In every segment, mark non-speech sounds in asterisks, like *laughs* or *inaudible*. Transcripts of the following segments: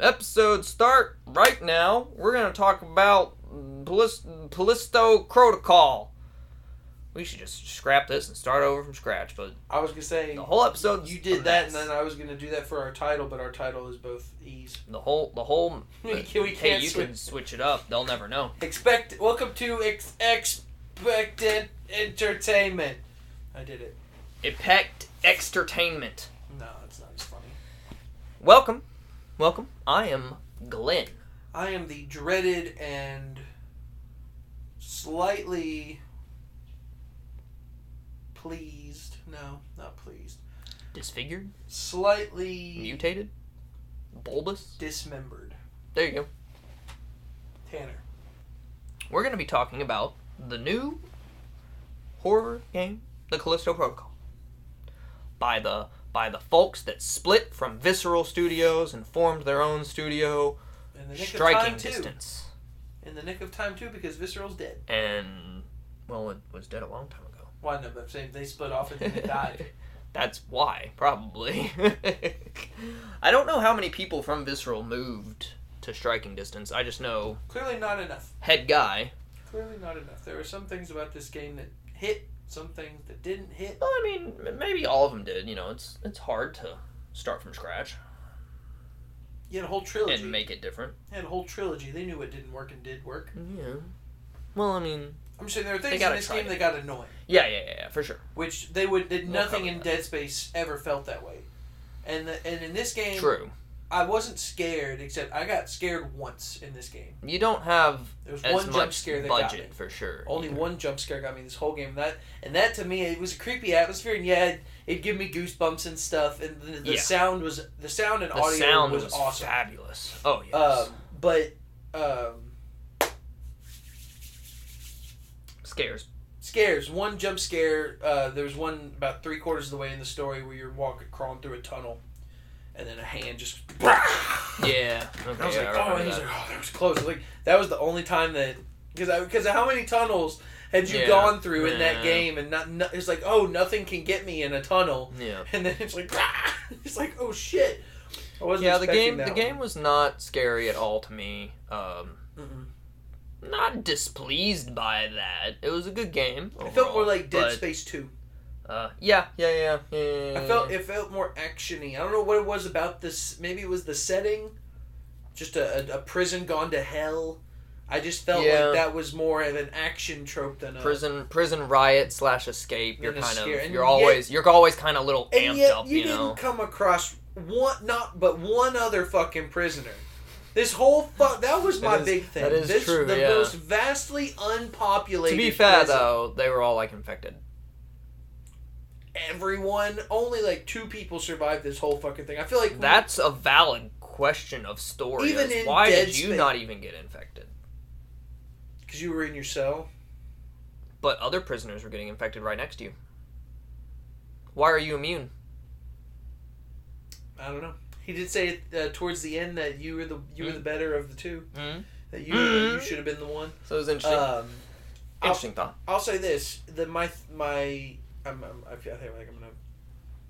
Episode start right now. We're gonna talk about Callisto Protocol. We should just scrap this and start over from scratch, but I was gonna say the whole episode you did that, and then I was gonna do that for our title, but our title is both E's. the whole the whole. *laughs* We can- we hey, can't you switch- can switch it up. They'll never know. Expect. Welcome to ex- expected entertainment. I did it. Epict Entertainment. No, it's not as funny. Welcome, welcome. I am Glenn. I am the dreaded and slightly pleased. No, not pleased. Disfigured, Slightly mutated, bulbous. dismembered. There you go. Tanner. we're going to be talking about the new horror game, The Callisto Protocol, by the by the folks that split from Visceral Studios and formed their own studio, In the nick Striking of time too. Distance, In the nick of time too, because Visceral's dead. and well, it was dead a long time ago. Why no? But I'm saying they split off and then it died. *laughs* That's why, probably. *laughs* I don't know how many people from Visceral moved to Striking Distance. I just know Clearly not enough. head guy. Clearly not enough. There were some things about this game that hit, some things that didn't hit. Well, I mean, maybe all of them did. You know, it's it's hard to start from scratch You had a whole trilogy. and make it different. You had a whole trilogy. They knew what didn't work and did work. Yeah. Well, I mean, I'm saying there are things in this game it. that got annoying, yeah, yeah, yeah, yeah for sure. which they would. Did We'll nothing in that. Dead Space ever felt that way. And the, and in this game, True. I wasn't scared. Except I got scared once in this game. You don't have There was as one much jump scare that got me. budget for sure. Only either. one jump scare got me this whole game. And that and that to me, it was a creepy atmosphere, and yeah, it, it'd give me goosebumps and stuff. And the, the Yeah. sound was the sound and The audio sound was, was, awesome. fabulous. Oh yes. Um, but um, Scares. scares. One jump scare. Uh, there was one about three quarters of the way in the story where you're walking, crawling through a tunnel, and then a hand just. *laughs* Yeah. Okay, I was like, I oh, and he's that. like, oh, that was close. Like that was the only time that because because how many tunnels had you Yeah, gone through in that yeah. game, and not, no, it's like, oh, nothing can get me in a tunnel, Yeah. and then it's like, *laughs* it's like, oh shit. I wasn't Yeah, the expecting game that the one. game was not scary at all to me. Um, Mm-mm. not displeased by that. It was a good game. It felt more overall, like Dead but, Space Two. Uh, yeah, yeah, yeah, yeah. yeah, I felt it felt more actiony. I don't know what it was about this. Maybe it was the setting, just a, a, prison gone to hell. I just felt Yeah. like that was more of an action trope than a prison prison riot slash escape. You're kind of you're yet- always you're always kind of a little And amped yet up. you, You, didn't know. come across one, not but one other fucking prisoner. This whole fuck that was my is- big thing. that is this, true, The yeah. most vastly unpopulated. To be fair prison. though, they were all like infected. Everyone only like two people survived this whole fucking thing. I feel like That's a valid question of story. Even in why did you Space- not even get infected? because you were in your cell. But other prisoners were getting infected right next to you. Why are you immune? I don't know. He did say uh, towards the end that you were the you were the better of the two. Mm-hmm. That you Mhm. you should have been the one. So it was interesting. Um, I'll- interesting thought. I'll say this: the my my I'm, I'm I feel I think like I'm gonna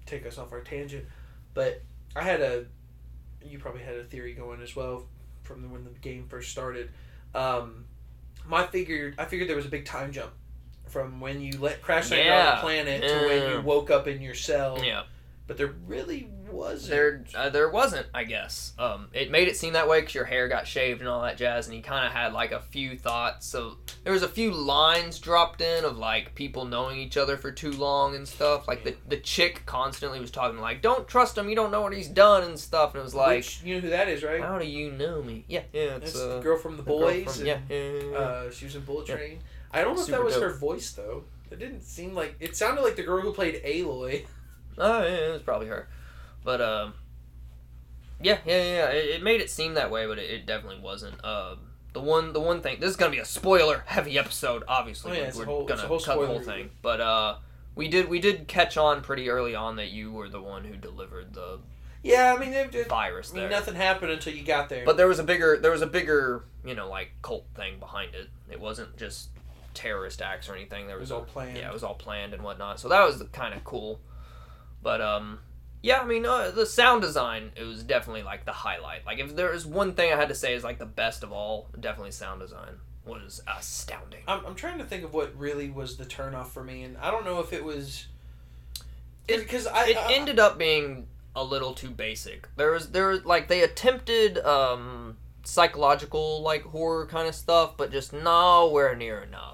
take us off our tangent, but I had a you probably had a theory going as well from when the game first started. Um, my figured I figured there was a big time jump from when you let crash landed on the planet to when you woke up in your cell, Yeah. but there really wasn't. There, uh, there wasn't, I guess. Um, it made it seem that way because your hair got shaved and all that jazz, and he kind of had like a few thoughts. So there was a few lines dropped in of like people knowing each other for too long and stuff. Like the the chick constantly was talking like, "Don't trust him. You don't know what he's done and stuff." And it was like, Which, you know who that is, right? "How do you know me?" Yeah, yeah. It's uh, the girl from the the boys. from- and, yeah. Uh, she was in Bullet Yeah. Train. I don't know if that was dope. her voice though. It didn't seem like it sounded like the girl who played Aloy. Oh yeah, it was probably her, but um, yeah, yeah, yeah. It, it made it seem that way, but it, it definitely wasn't. Um, the one, the one thing. This is gonna be a spoiler-heavy episode. Obviously, Oh, yeah, we're, it's a we're whole- gonna cut the whole spoiler thing. But uh, we did, we did catch on pretty early on that you were the one who delivered the Yeah, I mean, it, it, virus I mean, nothing happened until you got there. But there was a bigger, there was a bigger, you know, like cult thing behind it. It wasn't just terrorist acts or anything. There it was, was all planned. yeah, it was all planned and whatnot. So that was kind of cool. But um, Yeah, I mean, uh, the sound design it was definitely like the highlight. Like, if there was one thing I had to say is like the best of all, definitely sound design was astounding. I'm, I'm trying to think of what really was the turnoff for me, and I don't know if it was It- because I, it I- ended up being a little too basic. There was there was like they attempted um psychological like horror kind of stuff, but just nowhere near enough.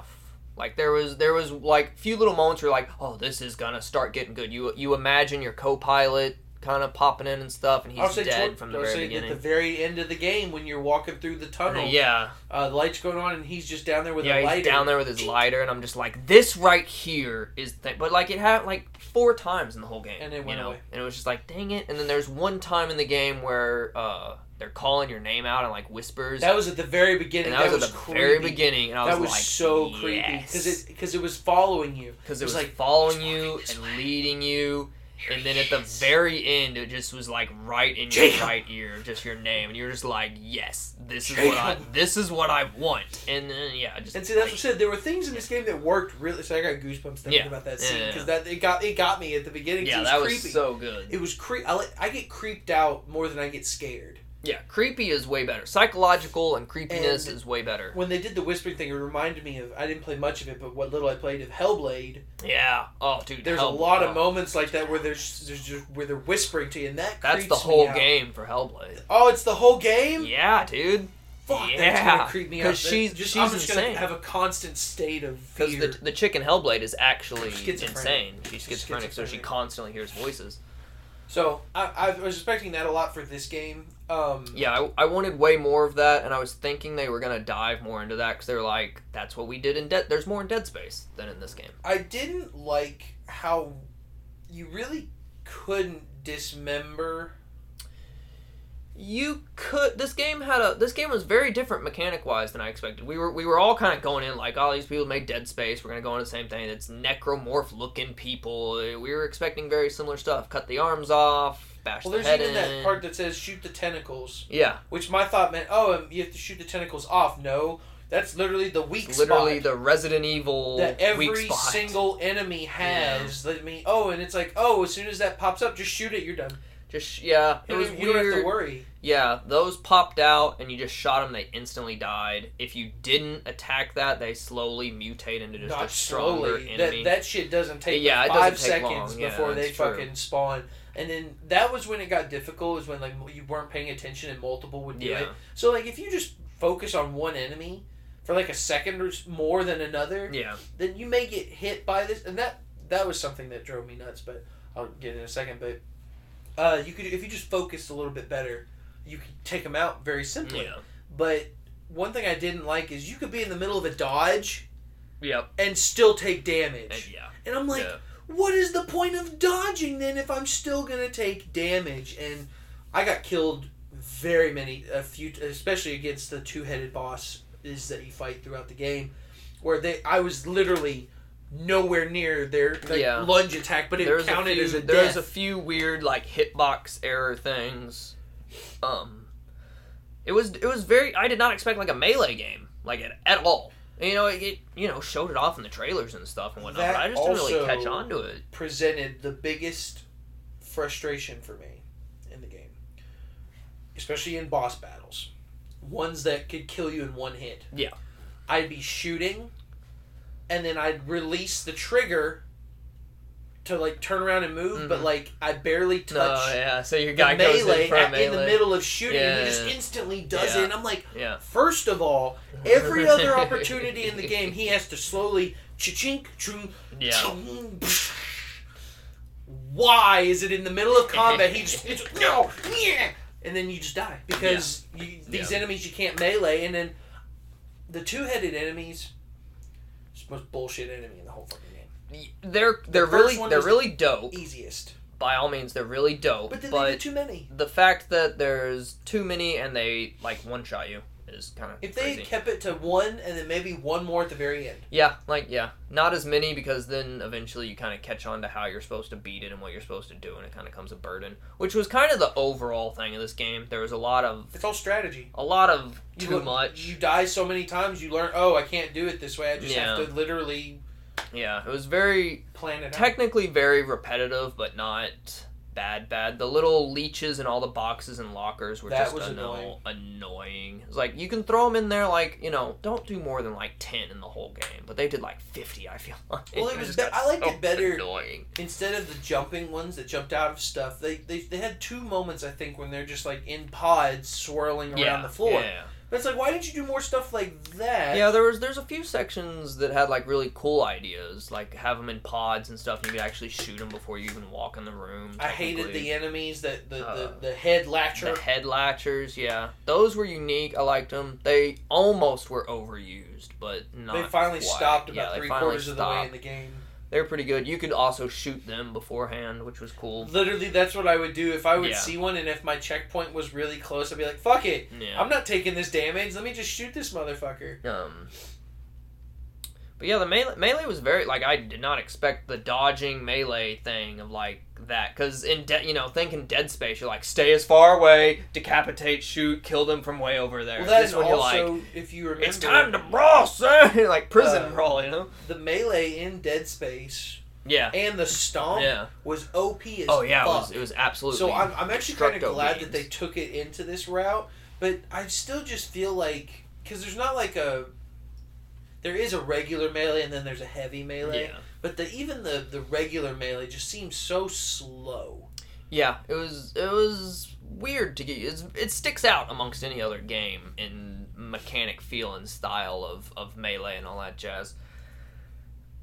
Like there was there was like few little moments where like, oh, this is gonna start getting good. You you imagine your co-pilot kind of popping in and stuff, and he's dead toward- from the I'll very say beginning. At the very end of the game, when you're walking through the tunnel, yeah, uh, the lights going on, and he's just down there with yeah, a lighter. he's down there with his lighter, and I'm just like, this right here is, th-. but like it happened like four times in the whole game, And it went you know, away. and it was just like, dang it. And then there's one time in the game where uh, they're calling your name out and like whispers, That was at the very beginning. and that, was, at the creepy. very beginning, and I That was like, so creepy because it because it was following you. because it it was was like like, following you and way." leading you. Here And then he at the very end, it just was like right in your Jacob. right ear, just your name, and you're just like, "Yes, this is Jacob. what I, this is what I want." And then yeah, just And see, that's what I said. There were things in this game that worked really. So I got goosebumps thinking Yeah. about that Yeah, scene yeah, because that it got it got me at the beginning. yeah, it was that creepy. was so good. It was creep. I, like- I get creeped out more than I get scared. Yeah, creepy is way better. Psychological and creepiness And- is way better. When they did the whispering thing, it reminded me of. I didn't play much of it, but what little I played of Hellblade. Yeah. Oh, dude. There's Hell- a lot oh. of moments like that where there's there's just where they're whispering to you, and that That's the whole game for Hellblade. Oh, it's the whole game. Yeah, dude. Fuck, Yeah, gonna creep me out. 'cause she's- just, she's I'm just insane. gonna have a constant state of Because the the chick in Hellblade is actually Schizophrenic. insane. She's She's schizophrenic, so she constantly hears voices. So I, I was expecting that a lot for this game. Um, Yeah, I, I wanted way more of that, and I was thinking they were gonna dive more into that because they're like, that's what we did in Dead. There's more in Dead Space than in this game. I didn't like how you really couldn't dismember. You could. This game had a. This game was very different mechanic wise than I expected. We were we were all kind of going in like, all these people made Dead Space. We're gonna go into the same thing. It's necromorph looking people. We were expecting very similar stuff. Cut the arms off, bash Well, the there's head even in. that part that says shoot the tentacles, yeah, which my thought meant, oh, um, you have to shoot the tentacles off. No, that's literally the weak literally spot the Resident Evil that every single enemy has. Let me. Oh, and it's like, oh, as soon as that pops up, just shoot it. You're done. Just yeah, it was don't, you don't have to weird. worry. Yeah, those popped out and you just shot them. They instantly died. If you didn't attack that, they slowly mutate into just Not a stronger slowly. enemy. That that shit doesn't take Yeah, it five doesn't take seconds long. Yeah, before they that's true. fucking spawn. And then that was when it got difficult. Is when like you weren't paying attention and multiple would do Yeah. it. So like if you just focus on one enemy for like a second or more than another, yeah, then you may get hit by this. And that that was something that drove me nuts. But I'll get in a second. But uh, you could if you just focused a little bit better, you could take them out very simply. yeah, But one thing I didn't like is you could be in the middle of a dodge yep, and still take damage. and yeah. And I'm like, yeah. What is the point of dodging then if I'm still gonna take damage? And I got killed very many, a few, especially against the two-headed boss is that you fight throughout the game, where they, I was literally nowhere near their like, Yeah. lunge attack, but it There's counted few, as a there's death. a few weird like hitbox error things. Um, it was it was very. I did not expect like a melee game like at, at all. You know, it, it you know showed it off in the trailers and stuff and whatnot. That but I just didn't really catch on to it. presented the biggest frustration for me in the game, especially in boss battles, ones that could kill you in one hit. Yeah. I'd be shooting, and then I'd release the trigger to like turn around and move, but Mhm. like I barely touch. No, yeah. So your guy goes melee, in for a at- melee. in the middle of shooting, and Yeah. he just instantly does Yeah. it. And I'm like, Yeah. first of all, every other opportunity in the *laughs* game, he has to slowly cha-chink, chung, Yeah. chung, Why is it in the middle of combat? He just it's, no, yeah, and then you just die because you, these Yeah. enemies you can't melee, and then the two-headed enemies. It's the most bullshit enemy in the whole fucking. They're they're first really they're really dope. Easiest, By all means, they're really dope. but then But, too many. the fact that there's too many and they like one shot you is kind of If they crazy. kept it to one and then maybe one more at the very end, Yeah, like yeah, not as many because then eventually you kind of catch on to how you're supposed to beat it and what you're supposed to do, and it kind of comes a burden, which was kind of the overall thing of this game. There was a lot of it's all strategy. a lot of You too look- much. You die so many times, you learn. Oh, I can't do it this way. I just have to literally yeah, it was very plan it out. technically very repetitive, but not bad, bad. The little leeches and all the boxes and lockers were That just was anno- annoying. It's like you can throw them in there, like you know, don't do more than like ten in the whole game, but they did like fifty. I feel like. Well, it *laughs* was be- I liked so it better- Annoying. Instead of the jumping ones that jumped out of stuff, they, they they had two moments I think when they're just like in pods swirling around yeah, the floor. Yeah. But it's like, why didn't you do more stuff like that? Yeah, there was there's a few sections that had like really cool ideas, like have them in pods and stuff. And you could actually shoot them before you even walk in the room. I hated the enemies that the, Uh, the, the head latcher. The head latchers, yeah, those were unique. I liked them. They almost were overused, but not. they finally quite. stopped about they three quarters of the way in the game. They were pretty good. You could also shoot them beforehand, which was cool. Literally, that's what I would do if I would Yeah. see one, and if my checkpoint was really close, I'd be like, "Fuck it, Yeah. I'm not taking this damage. Let me just shoot this motherfucker." Um, but yeah, the melee, melee was very like I did not expect the dodging melee thing of like that because in de- you know thinking Dead Space you're like stay as far away, decapitate, shoot, kill them from way over there. Well, that this one you're like if you remember, it's time to brawl, son. *laughs* like prison Uh, brawl, you know? the melee in Dead Space Yeah, and the stomp yeah. was OP as Oh yeah, it was it was absolutely. So I'm, I'm actually kind of glad beams. that they took it into this route, but I still just feel like because there's not like a there is a regular melee and then there's a heavy melee, yeah. But the even the the regular melee just seems so slow. Yeah, it was it was weird to get. It's, it sticks out amongst any other game in mechanic, feel, and style of of melee and all that jazz.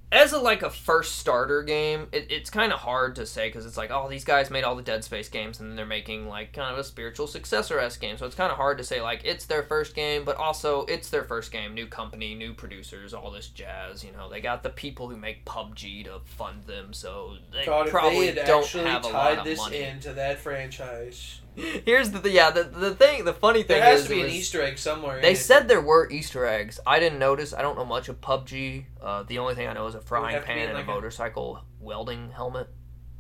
As a like a first starter game, it, it's kind of hard to say because it's like, oh, these guys made all the Dead Space games, and then they're making like kind of a spiritual successor s game. So it's kind of hard to say like it's their first game, but also it's their first game, new company, new producers, all this jazz. You know, they got the people who make PUBG to fund them, so they God, probably they don't actually have a lot tied of this money. into that franchise, *laughs* Here's the yeah the the thing the funny thing there has is to be an Easter egg somewhere. they in it. said there were Easter eggs. I didn't notice. I don't know much of PUBG. Uh, the only thing I know is a frying have to be pan and like, a a- motorcycle welding helmet.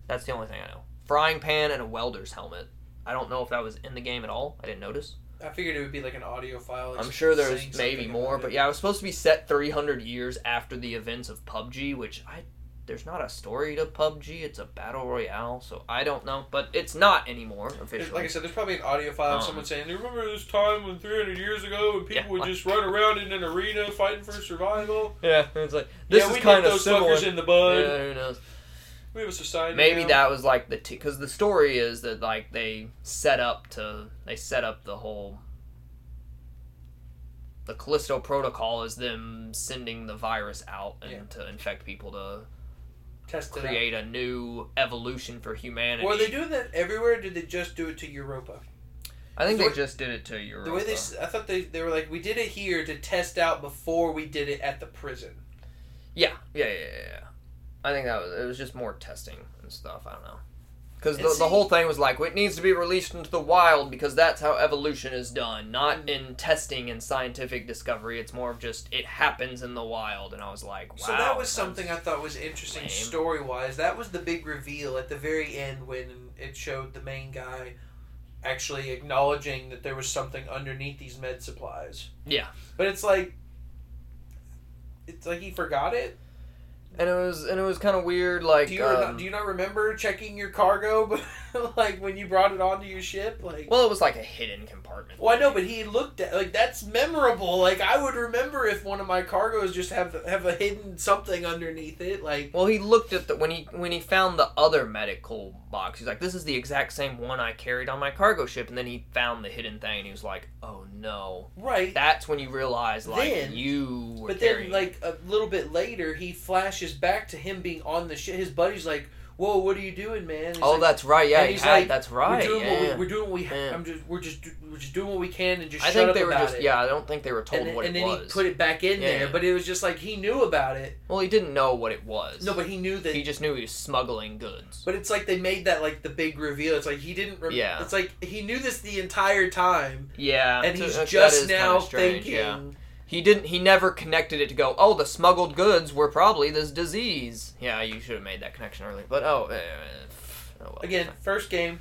That's the only thing I know. Frying pan and a welder's helmet. I don't know if that was in the game at all. I didn't notice. I figured it would be like an audio file. I'm sure there's maybe more, but yeah, it was supposed to be set 300 years after the events of PUBG, which I there's not a story to PUBG. It's a battle royale, so I don't know, but it's not anymore officially. Like I said, there's probably an audio file of Um, someone saying, "Do you remember this time when 300 years ago when people Yeah. would just run around in an arena fighting for survival?" yeah, And it's like this yeah, is kind of those similar. fuckers in the bud. Yeah, who knows? We have a society. Maybe now. that was like the because the story is that like they set up to they set up the whole the Callisto Protocol is them sending the virus out and Yeah. to infect people to test create a new evolution for humanity. Were they doing that everywhere? Or did they just do it to Europa? I think the they way- just did it to Europa. The way they, I thought they, they were like, we did it here to test out before we did it at the prison. Yeah, yeah, yeah, yeah, yeah. I think that was it was just more testing and stuff. I don't know. Because the, the whole thing was like, it needs to be released into the wild because that's how evolution is done, not Mm. in testing and scientific discovery. It's more of just it happens in the wild. And I was like, wow. so that was something I thought was interesting story wise. That was the big reveal at the very end when it showed the main guy actually acknowledging that there was something underneath these med supplies. Yeah. But it's like, it's like he forgot it. And it was and it was kind of weird. Like, Do you um, not, do you not remember checking your cargo, *laughs* like when you brought it onto your ship? Like, well, it was like a hidden compartment. well, I know, but he looked at like that's memorable. Like I would remember if one of my cargoes just have have a hidden something underneath it. Like, Well, he looked at the when he when he found the other medical box. He's like, "This is the exact same one I carried on my cargo ship." And then he found the hidden thing, and he was like, "Oh no!" right. That's when you realize, like, Then- you were But carrying. then, like a little bit later, he flashes back to him being on the ship. His buddy's like, "Whoa, what are you doing, man?" Oh, like, that's right. Yeah, and he he's had- like, that's we're right. doing yeah. what we, we're doing what we. Yeah. I'm just we're just we're just doing what we can and just I think they were just it. yeah. I don't think they were told and, what and it then he put it back in there, but it was just like he knew about it. well, he didn't know what it was. No, but he knew that. he just knew he was smuggling goods. but it's like they made that like the big reveal. It's like he didn't. Rem- Yeah. It's like he knew this the entire time, Yeah, and he's uh, that just now strange, thinking. He didn't. He never connected it to go. Oh, the smuggled goods were probably this disease. Yeah, you should have made that connection earlier. But oh, eh, oh well. Again, first game.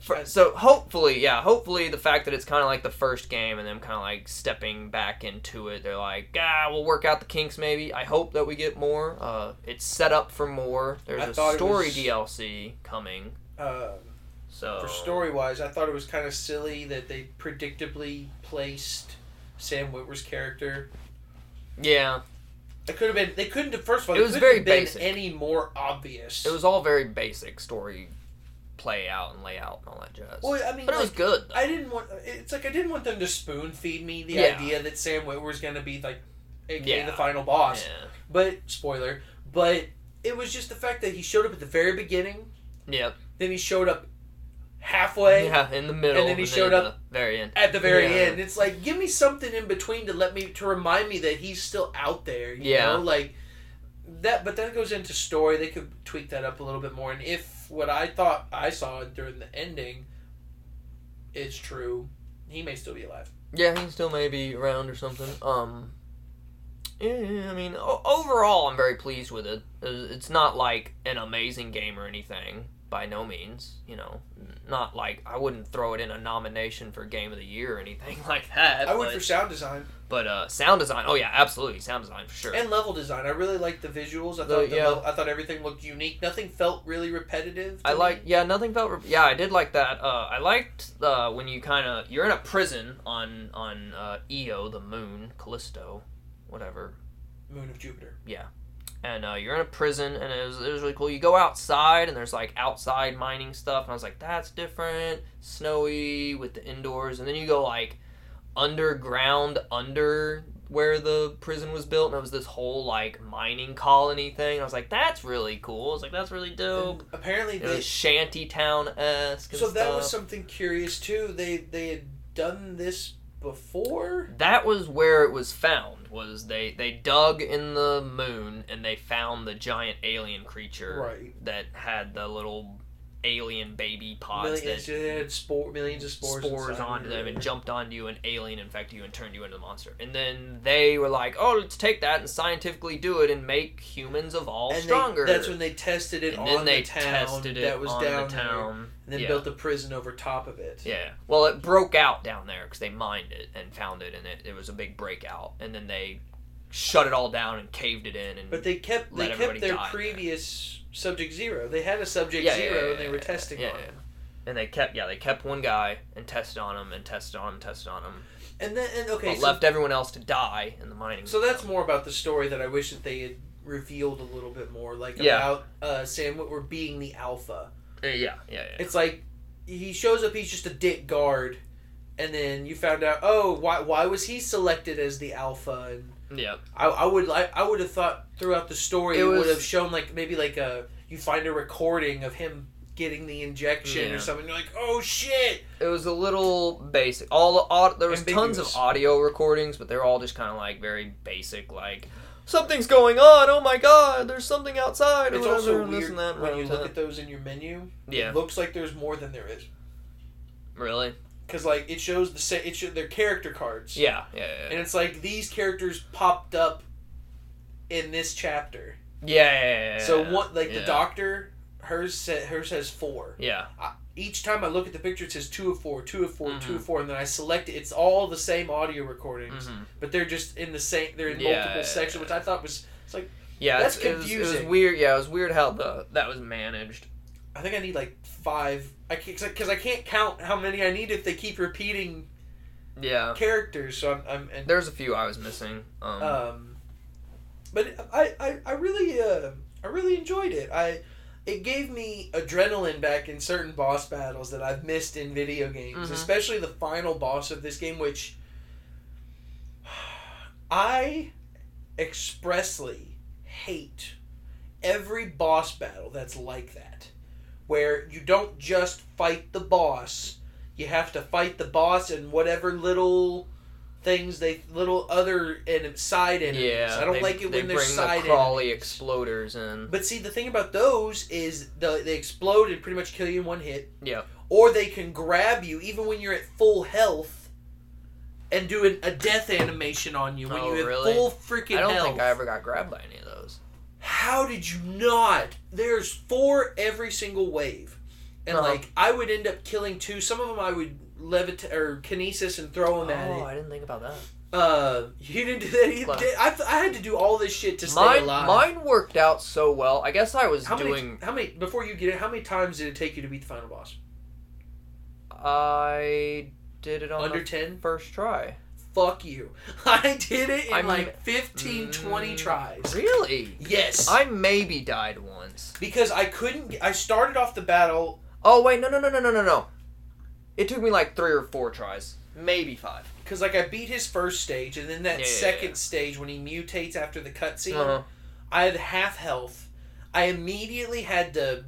For, so hopefully, yeah, hopefully the fact that it's kind of like the first game and them kind of like stepping back into it, they're like, ah, we'll work out the kinks maybe. I hope that we get more. Uh, it's set up for more. There's I a story was- DLC coming. Uh, So For story wise, I thought it was kind of silly that they predictably placed Sam Witwer's character. Yeah, It could have been. They couldn't. have First of all, It it was very basic. any more obvious. it was all very basic story play out and layout and all that jazz. Well, I mean, but it was good. Though. I didn't want. It's like I didn't want them to spoon feed me the Yeah. idea that Sam Witwer's going to be like, Yeah. the final boss. yeah. But spoiler. But it was just the fact that he showed up at the very beginning. Yep. Then he showed up halfway. Yeah, in the middle, And then he showed up the very end. At the very Yeah. end, it's like give me something in between to let me to remind me that he's still out there. You Yeah. know, like that. But that goes into story. They could tweak that up a little bit more. And if what I thought I saw during the ending is true, he may still be alive. Yeah, he still may be around or something. Um, yeah, I mean, overall, I'm very pleased with it. It's not like an amazing game or anything, by no means. You know, not like I wouldn't throw it in a nomination for Game of the Year or anything *laughs* like that. I went but, for sound design but uh, sound design. Oh yeah, absolutely, sound design for sure. and level design. I really liked the visuals. I thought the yeah. level, I thought everything looked unique. Nothing felt really repetitive. I like yeah nothing felt re- yeah I did like that uh, I liked uh, when you kind of you're in a prison on on uh, Io the moon Callisto whatever Moon of Jupiter. And uh, you're in a prison and it was, it was really cool. You go outside and there's like outside mining stuff and I was like that's different. Snowy with the indoors. And then you go like underground under where the prison was built and it was this whole like mining colony thing. I was like that's really cool. I was like that's really dope. And apparently, it they, was shanty town esque so that was something curious too. They they had done this before. that was where it was found was they they dug in the moon and they found the giant alien creature Right. that had the little alien baby pods Millions, that they had spore, millions of spores, spores onto them and jumped onto you and alien infected you and turned you into a monster and then they were like oh let's take that and scientifically do it and make humans evolve and they- stronger that's when they tested it and on then they the town tested it that was on down the there, town and then yeah. built a prison over top of it. Yeah. Well, it broke out down there because they mined it and found it, and it, it was a big breakout. And then they shut it all down and caved it in. And But they kept they kept their previous. there. Subject zero. They had a subject Yeah, yeah, zero, yeah, and they were testing yeah, on yeah. him. and they kept yeah they kept one guy and tested on him and tested on him tested on him, And then and okay, but so, left everyone else to die in the mining. so that's more about the story that I wish that they had revealed a little bit more, like Yeah. about uh, Sam Witwer being the alpha. Uh, yeah yeah yeah. It's like he shows up, he's just a dick guard, and then you found out, oh, why why was he selected as the alpha? And yeah. I, I would like I would have thought throughout the story It it, would have shown like maybe like a you find a recording of him getting the injection Yeah. or something. You're like, oh shit! It was a little basic. All the au- there was tons of audio recordings, but they're all just kind of like very basic, like something's going on. Oh my god, there's something outside. It's also and this weird and that. when you look at those in your menu. Yeah. It looks like there's more than there is really. Because like it shows the sa- it show their character cards. Yeah, yeah, yeah. And it's like these characters popped up in this chapter. Yeah, yeah, yeah, So what like the doctor hers sa- hers has four. Yeah, each time I look at the picture, it says two of four, two of 4 two Mhm. of four, and then I select it. It's all the same audio recordings, Mhm. but they're just in the same. They're in multiple sections, which I thought was. It's like yeah. That's it's, it was- It was, confusing. weird. Yeah, it was weird how the that was managed. I think I need like five. I because I can't count how many I need if they keep repeating Yeah, characters. So I'm. I'm and, there's a few I was missing. Um, um, but I, I, I really uh, I really enjoyed it. I it gave me adrenaline back in certain boss battles that I've missed in video games, Mhm. especially the final boss of this game, which *sighs* I expressly hate every boss battle that's like that, where you don't just fight the boss, you have to fight the boss and whatever little things they little other and side enemies. yeah, I don't they- like it they when they're bring side the crawly enemies. exploders in. But see, the thing about those is the, they explode and pretty much kill you in one hit. Yeah. Or they can grab you even when you're at full health and do an, a death animation on you when Oh, you have really? full freaking I don't health. think I ever got grabbed by any of those. How did you not? There's four every single wave. And Uh-huh. like I would end up killing two. Some of them I would levitate or kinesis and throw them at it. oh. I didn't think about that. Uh, you didn't do that. Did- I, I had to do all this shit to stay Mine, alive. mine worked out so well. I guess I was how doing. many? How many? Before you get it, how many times did it take you to beat the final boss? I did it on Under the 10? first try. Fuck you. *laughs* I did it in I'm- like 15, 20 Mm, tries. Really? Yes. I maybe died once. because I couldn't. I started off the battle. Oh wait, no, no, no, no, no, no, no. It took me like three or four tries, maybe five. Because like I beat his first stage, and then that yeah, second yeah. stage when he mutates after the cutscene, Uh-huh. I had half health. I immediately had to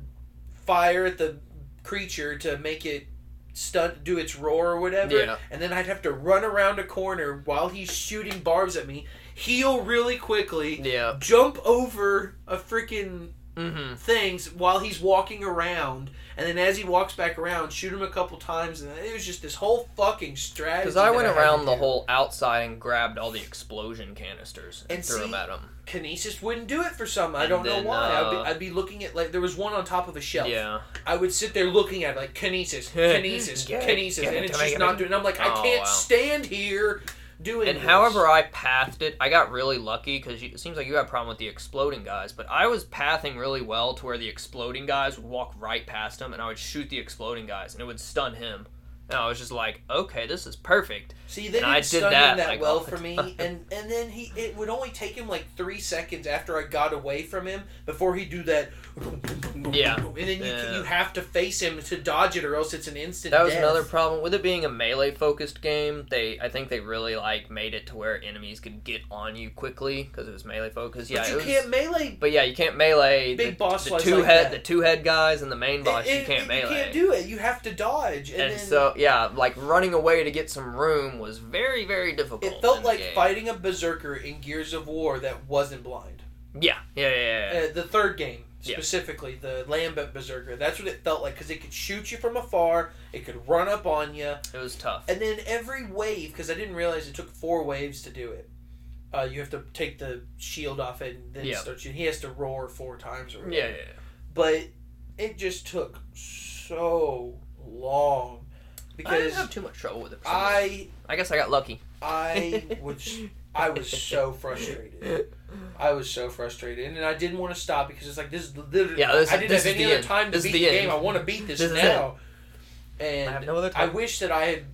fire at the creature to make it stunt, do its roar or whatever, Yeah. and then I'd have to run around a corner while he's shooting barbs at me, heal really quickly, Yeah. jump over a freaking Mm-hmm. things while he's walking around, and then as he walks back around, shoot him a couple times, and it was just this whole fucking strategy. Because I went had around the do. whole outside and grabbed all the explosion canisters and, And threw see, them at him. Kinesis wouldn't do it for some. I And don't know then, why. I'd, be, uh, I'd be looking at like there was one on top of a shelf. Yeah. I would sit there looking at it, like kinesis, *laughs* kinesis, Get it, kinesis, and it's just it not doing. I'm like, I Oh, can't wow. stand here doing. And this. however I pathed it, I got really lucky because it seems like you had a problem with the exploding guys, but I was pathing really well to where the exploding guys would walk right past him, and I would shoot the exploding guys, and it would stun him. And I was just like, okay, this is perfect. See, they And didn't I did that, that like, well for me, and and then he it would only take him like three seconds after I got away from him before he'd do that. Yeah. and then you Yeah. you have to face him to dodge it, or else it's an instant. That was death. another problem with it being a melee focused game. They, I think they really like made it to where enemies could get on you quickly because it was melee focused. Yeah, but it you was, can't melee. But yeah, you can't melee Big the, boss the two like head that. the two head guys and the main boss. It- you can't it- melee. You can't do it. You have to dodge, and, and then so yeah, like running away to get some room was very very difficult. it felt like fighting a berserker in Gears of War that wasn't blind. Yeah, yeah, yeah. yeah. Uh, the third game Yeah. specifically, the Lambent Berserker. That's what it felt like because it could shoot you from afar, it could run up on you, it was tough. and then every wave. Because I didn't realize it took four waves to do it. Uh, you have to take the shield off it, and then Yeah. start shooting. He has to roar four times or whatever. yeah, yeah, yeah. But it just took so long I because didn't have too much trouble with it. I I guess I got lucky. I *laughs* was I was so frustrated. I was so frustrated, and I didn't want to stop because it's like this is literally. Yeah, this- I didn't this have is any the other end. time to This is beat the, the game. end. I want to beat this, This now. And I have no other I wish that I had,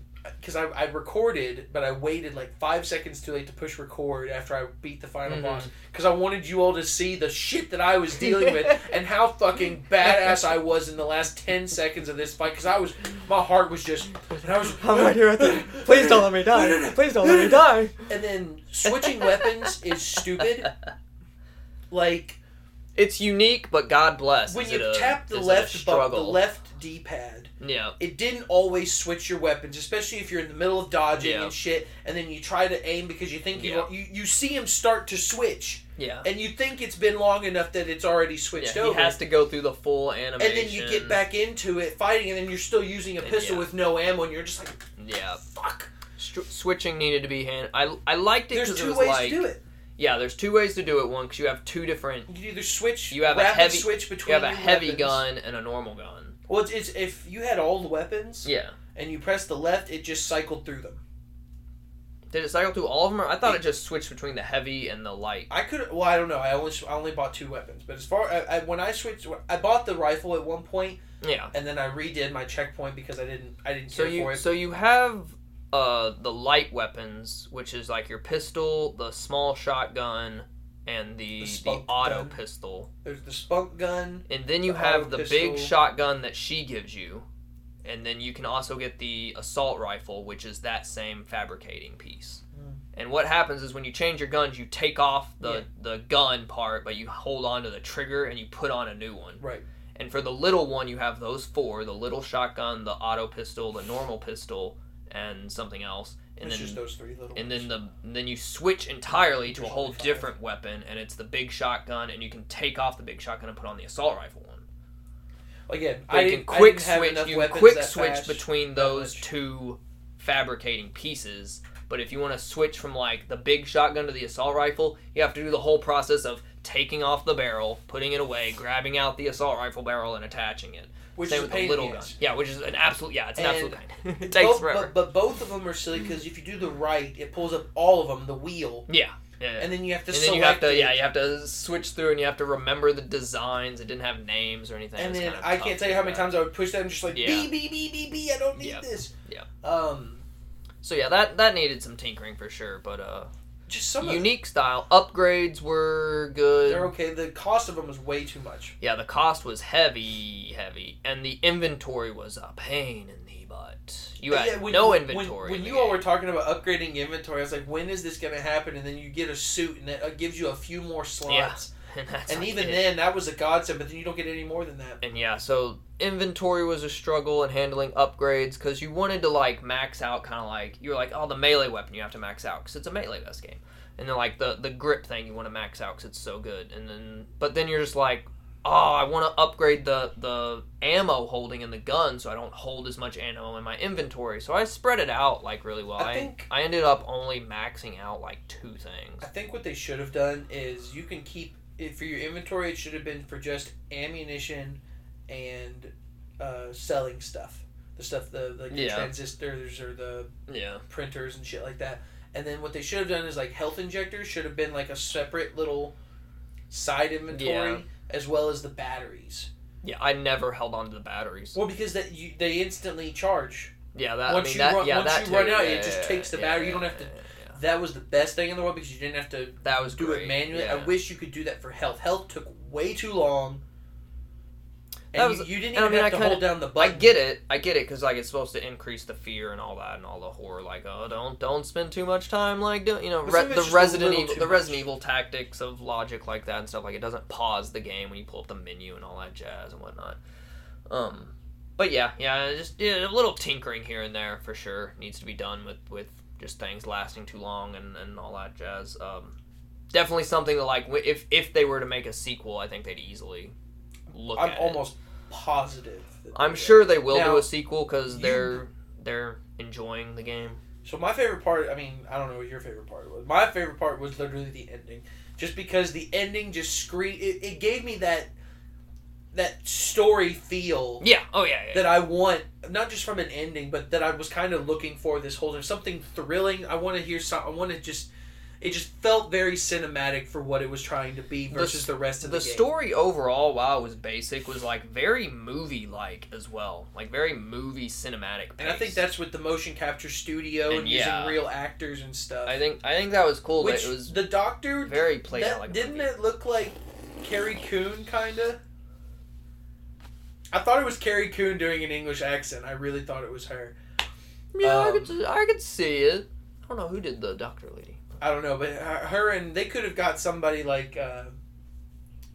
because I, I recorded, but I waited like five seconds too late to push record after I beat the final Mhm. boss because I wanted you all to see the shit that I was dealing with *laughs* and how fucking badass I was in the last ten seconds of this fight. Because I was, my heart was just, and I was. *laughs* I'm right here at the. Please don't let me die. *laughs* Please don't let me die. And then switching weapons is stupid. Like It's unique, but God bless. when is you it a- tap the is it a left button, the struggle. left D pad, Yeah, it didn't always switch your weapons, especially if you're in the middle of dodging Yeah. and shit, and then you try to aim because you think Yeah. you you you see him start to switch, yeah. and you think it's been long enough that it's already switched yeah he over. has to go through the full animation. and then you get back into it fighting, and then you're still using a And pistol yeah. with no ammo, and you're just like, Yeah, fuck. Str- switching needed to be hand. I I liked it There's because it two was ways like to do it. Yeah. There's two ways to do it. One, because you have two different. You can either switch. You have a heavy- switch between. You have a heavy weapons. gun and a normal gun. Well, it's, it's if you had all the weapons Yeah. and you press the left, it just cycled through them. Did it cycle through all of them? Or I thought it just switched between the heavy and the light. I could. Well, I don't know. I only I only bought two weapons, but as far I, I, when I switched, I bought the rifle at one point, Yeah. and then I redid my checkpoint because I didn't I didn't So care you for it. so you have uh the light weapons, which is like your pistol, the small shotgun, and the The the, auto gun. pistol. There's the skunk gun. And then you The have the pistol. big shotgun that she gives you. And then you can also get the assault rifle, which is that same fabricating piece. Mm. And what happens is when you change your guns, you take off the, Yeah. the gun part, but you hold on to the trigger and you put on a new one. Right. And for the little one, you have those four the little shotgun, the auto pistol, the normal pistol, and something else. And it's then just those three little. and ones. then the and then you switch entirely to a whole five. different weapon, and it's the big shotgun, and you can take off the big shotgun and put on the assault rifle one. again, But I you can I quick switch. You can quick switch fast. between those two fabricating pieces. But if you want to switch from like the big shotgun to the assault rifle, you have to do the whole process of taking off the barrel, putting it away, grabbing out the assault rifle barrel, and attaching it. Which is a with the little gun. Yeah, which is an absolute yeah, it's an And absolute pain. *laughs* it takes Both- forever. But, but both of them are silly because if you do the right, it pulls up all of them. The wheel. yeah, Yeah. and then you have to and then you have to, it. yeah, you have to switch through, and you have to remember the designs. It didn't have names or anything. And then I can't tell you how many times I would push that and just like Yeah. B B B B B. I don't need Yeah. this. Yeah. Um, So yeah, that that needed some tinkering for sure, but uh, just some unique style upgrades were good. they're okay. The cost of them was way too much. Yeah, the cost was heavy, heavy, and the inventory was a pain in the butt. You had Yeah, when no inventory. When, when the you all were talking about upgrading inventory, I was like, when is this going to happen? And then you get a suit, and it uh, gives you a few more slots. *laughs* and, And like even it. then, that was a godsend. But then you don't get any more than that. and yeah, so inventory was a struggle and handling upgrades because you wanted to like max out, kind of like you're like, oh, the melee weapon you have to max out because it's a melee based game, and then like the the grip thing you want to max out because it's so good, and then but then you're just like, oh, I want to upgrade the the ammo holding in the gun so I don't hold as much ammo in my inventory, so I spread it out like really well. I I think- I ended up only maxing out like two things. I think what they should have done is you can keep it for your inventory. It should have been for just ammunition and uh, selling stuff. The stuff, the like the Yeah. transistors or the Yeah. printers and shit like that. And then what they should have done is like health injectors should have been like a separate little side inventory Yeah. as well as the batteries. Yeah, I never held on to the batteries. Well, because that you, they instantly charge. Yeah, that Once I mean, you that, run- yeah, once you run out, it just takes the yeah, battery. You don't have to- yeah, yeah. That was the best thing in the world because you didn't have to That was do great. it manually. Yeah. I wish you could do that for health. Health took way too long. And That was- you, you didn't and I even mean, have I to kinda- hold down the button. I get it. I get it because like it's supposed to increase the fear and all that and all the horror. Like, oh, don't don't spend too much time like doing you know re- some of it's the Resident Evil the Resident. Evil tactics of logic like that and stuff. Like it doesn't pause the game when you pull up the menu and all that jazz and whatnot. Um, but yeah, yeah, just yeah, a little tinkering here and there for sure needs to be done with with just things lasting too long and and all that jazz. Um, definitely something that like if if they were to make a sequel, I think they'd easily look I'm at. it. almost positive. that I'm sure they will Now, do a sequel because they're they're enjoying the game. So my favorite part, I mean, I don't know what your favorite part was. My favorite part was literally the ending, just because the ending just screen it, it gave me that that story feel Yeah. Oh yeah. yeah. that I want, not just from an ending, but that I was kind of looking for this whole time. Something thrilling. I want to hear some. I want to just. It just felt very cinematic for what it was trying to be versus the, rest of the, the game. story overall, while it was basic, was like very movie like as well, like very movie cinematic. And I think that's with the motion capture studio and, And using real actors and stuff. I think I think that was cool. Which that it was the doctor very played that, out like didn't it look like Carrie Coon kinda? I thought it was Carrie Coon doing an English accent. I really thought it was her. Yeah, I um, could I could see it. I don't know who did the doctor lady. I don't know, but her and they could have got somebody like uh,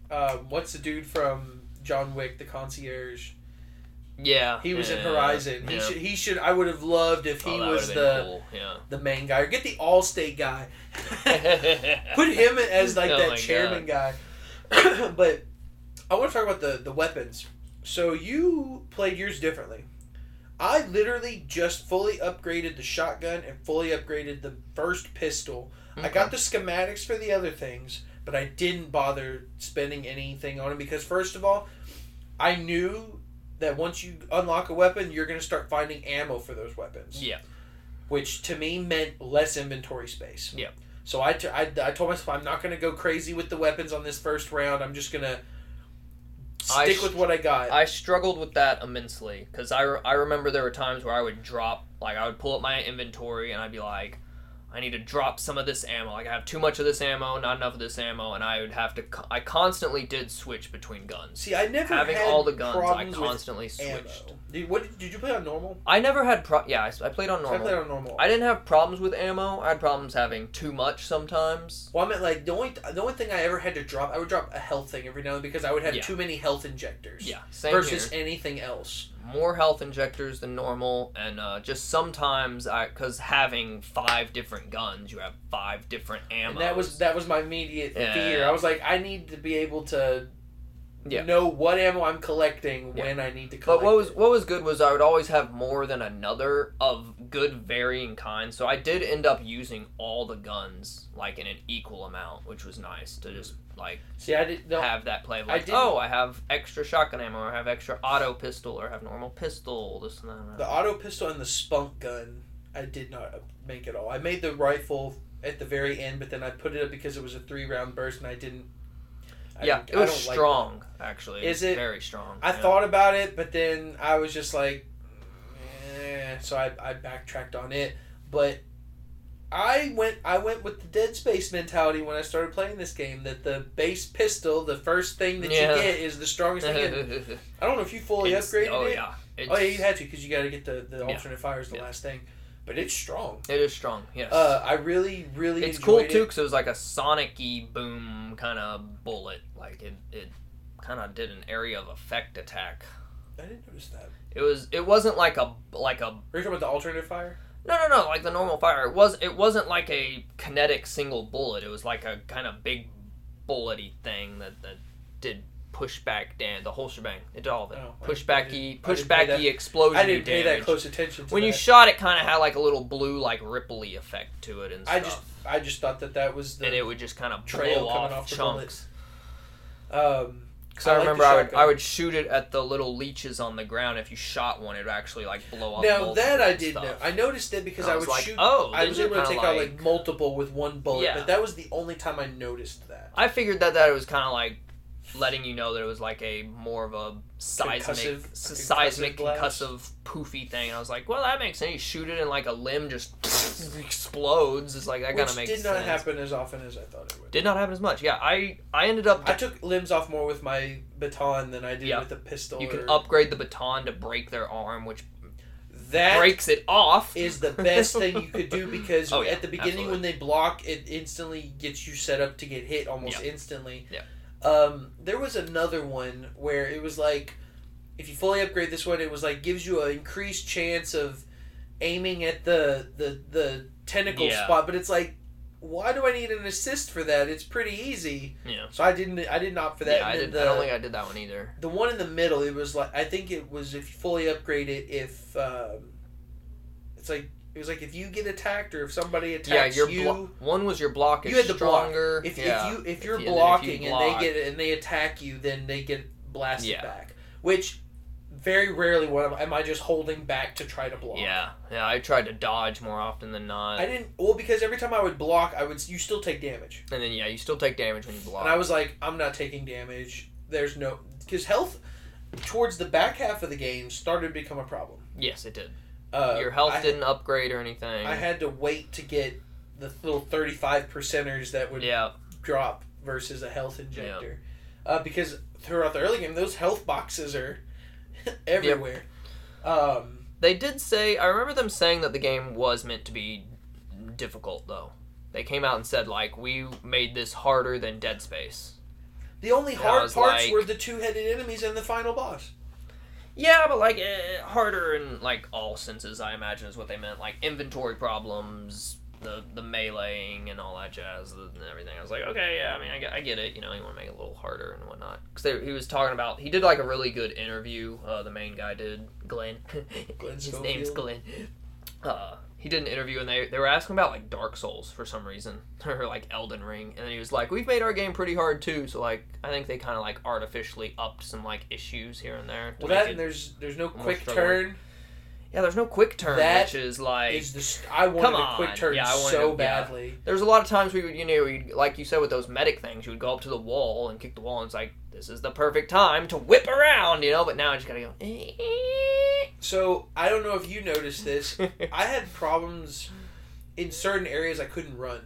um, what's the dude from John Wick, the concierge? Yeah, He was in yeah, Horizon. He should. He should. I would have loved if he Oh, was the cool. yeah. the main guy or get the Allstate guy. *laughs* Put him as like Oh that chairman guy. *clears throat* but I want to talk about the the weapons. So you played yours differently. I literally just fully upgraded the shotgun and fully upgraded the first pistol. I got the schematics for the other things, but I didn't bother spending anything on it because first of all, I knew that once you unlock a weapon, you're going to start finding ammo for those weapons Yeah. which to me meant less inventory space. Yeah. So I, t- I, I told myself I'm not going to go crazy with the weapons on this first round. I'm just going to stick sh- with what I got. I struggled with that immensely because I, re- I remember there were times where I would drop like I would pull up my inventory and I'd be like, I need to drop some of this ammo. Like I have too much of this ammo, not enough of this ammo, and I would have to. Co- I constantly did switch between guns. See, I never Having had all the guns, I constantly switched. Did, what did, you play on normal? I never had pro. Yeah, I, I played on So I played on normal. I didn't have problems with ammo. I had problems having too much sometimes. well, I meant like the only the only thing I ever had to drop, I would drop a health thing every now and then because I would have Yeah. too many health injectors. Yeah, same versus here. anything else. More health injectors than normal, and uh, just sometimes I because having five different guns, you have five different ammo. And that was that was my immediate Yeah. fear. I was like, I need to be able to Yeah. know what ammo I'm collecting when I need to collect. But what was it. what was good was I would always have more than another of good varying kinds. So I did end up using all the guns like in an equal amount, which was nice to just like See, I did. No, have that play of I like, oh, I have extra shotgun ammo, or I have extra auto pistol, or I have normal pistol, this and that. the auto pistol and the skunk gun. I did not make at all. I made the rifle at the very end, but then I put it up because it was a three round burst, and I didn't. I yeah, didn't- it was don't like strong. actually, Is it? very strong? I yeah. thought about it, but then I was just like, eh, so I, I backtracked on it. But I went I went with the Dead Space mentality when I started playing this game. That the base pistol, the first thing that Yeah. you get, is the strongest thing. in- *laughs* I don't know if you fully It's- upgraded oh it. yeah, it's, Oh yeah, you had to because you got to get the the Yeah. alternate fire is the Yeah. last thing. But it's strong. It is strong. Yes. Uh, I really really it's cool too because it was like a sonic-y boom kind of bullet. Like it, it kind of did an area of effect attack. I didn't notice that. It was. It wasn't like a like a Are you talking about the alternate fire? No no no like the normal fire. It was. It wasn't like a kinetic single bullet. It was like a kind of big bullety thing that that did pushback dan the whole shebang. It did all of it. Oh, pushbacky didn't- I didn't pushbacky that- explosion. I didn't pay that close attention. To When you shot it, kind of had like a little blue like ripply effect to it and stuff. I just I just thought that that was the and it would just kind of trail blow off, off the chunks. um. Because I, I like remember I would. I would shoot it at the little leeches on the ground. If you shot one, it would actually like blow up. Now that I did stuff. know, I noticed it because I, I would like, shoot. oh, I was able to take out like- like multiple with one bullet, Yeah. but that was the only time I noticed that. I figured that that it was kind of like letting you know that it was like a more of a seismic, Concussive- s- concussive seismic concussive poofy thing. And I was like, well, that makes sense. You shoot it and like a limb just *laughs* explodes. It's like that kind of makes did not sense. happen as often as I thought it would. Did not happen as much. Yeah, I I ended up. I took limbs off more with my baton than I did Yeah. with the pistol. you can or- upgrade the baton to break their arm, which that breaks it off. is the *laughs* best thing you could do because Oh, yeah, at the beginning absolutely. when they block, it instantly gets you set up to get hit almost Yeah. instantly. Yeah. Um, there was another one where it was like, if you fully upgrade this one, it was like gives you an increased chance of aiming at the the the tentacle Yeah. spot, but it's like. Why do I need an assist for that? It's pretty easy. Yeah. So I didn't. I didn't opt for that. yeah, I, did, I don't think I did that one either. the one in the middle, it was like I think it was if you fully upgrade it, if um, it's like it was like if you get attacked or if somebody Yeah, attacks your you, blo- one was your block is you had to block. if, yeah. if you if you're If you- and you blocking and they get and they attack you, then they get blasted Yeah. back. Which very rarely what am, am I just holding back to try to block? yeah, yeah, I tried to dodge more often than not. I didn't well because every time I would block, I would you still take damage, and then yeah, you still take damage when you block. and I was like, I'm not taking damage. There's no because health towards the back half of the game started to become a problem. yes, it did. Uh, Your health I- didn't upgrade or anything. I had to wait to get the little 35 percenters that would yeah, drop versus a health injector. Uh, because throughout the early game, those health boxes are *laughs* everywhere. Um, they did say. I remember them saying that the game was meant to be difficult though. They came out and said like we made this harder than Dead Space. the only hard parts like- were the two-headed enemies and the final boss. Yeah, but like eh, harder in like all senses, I imagine is what they meant. Like inventory problems, the the meleeing and all that jazz and everything. I was like, okay, yeah, I mean, I get, I get it. You know, you want to make it a little harder and whatnot. Because he was talking about, he did like a really good interview. Uh, the main guy did, Glenn. *laughs* Glenn His name's Glenn. Uh, he did an interview and they they were asking about like Dark Souls for some reason *laughs* or like Elden Ring, and then he was like, we've made our game pretty hard too. So like, I think they kind of like artificially upped some like issues here and there. Well, that and there's there's no quick struggling. turn. Yeah, there's no quick turn, That which is like Is the st- I wanted Come a quick on. turn Yeah, I wanted so to- yeah. badly. there's a lot of times we would, you know, you'd, like you said with those medic things, you would go up to the wall and kick the wall, and it's like this is the perfect time to whip around, you know. But now I just gotta go. Eh. So I don't know if you noticed this. *laughs* I had problems in certain areas I couldn't run.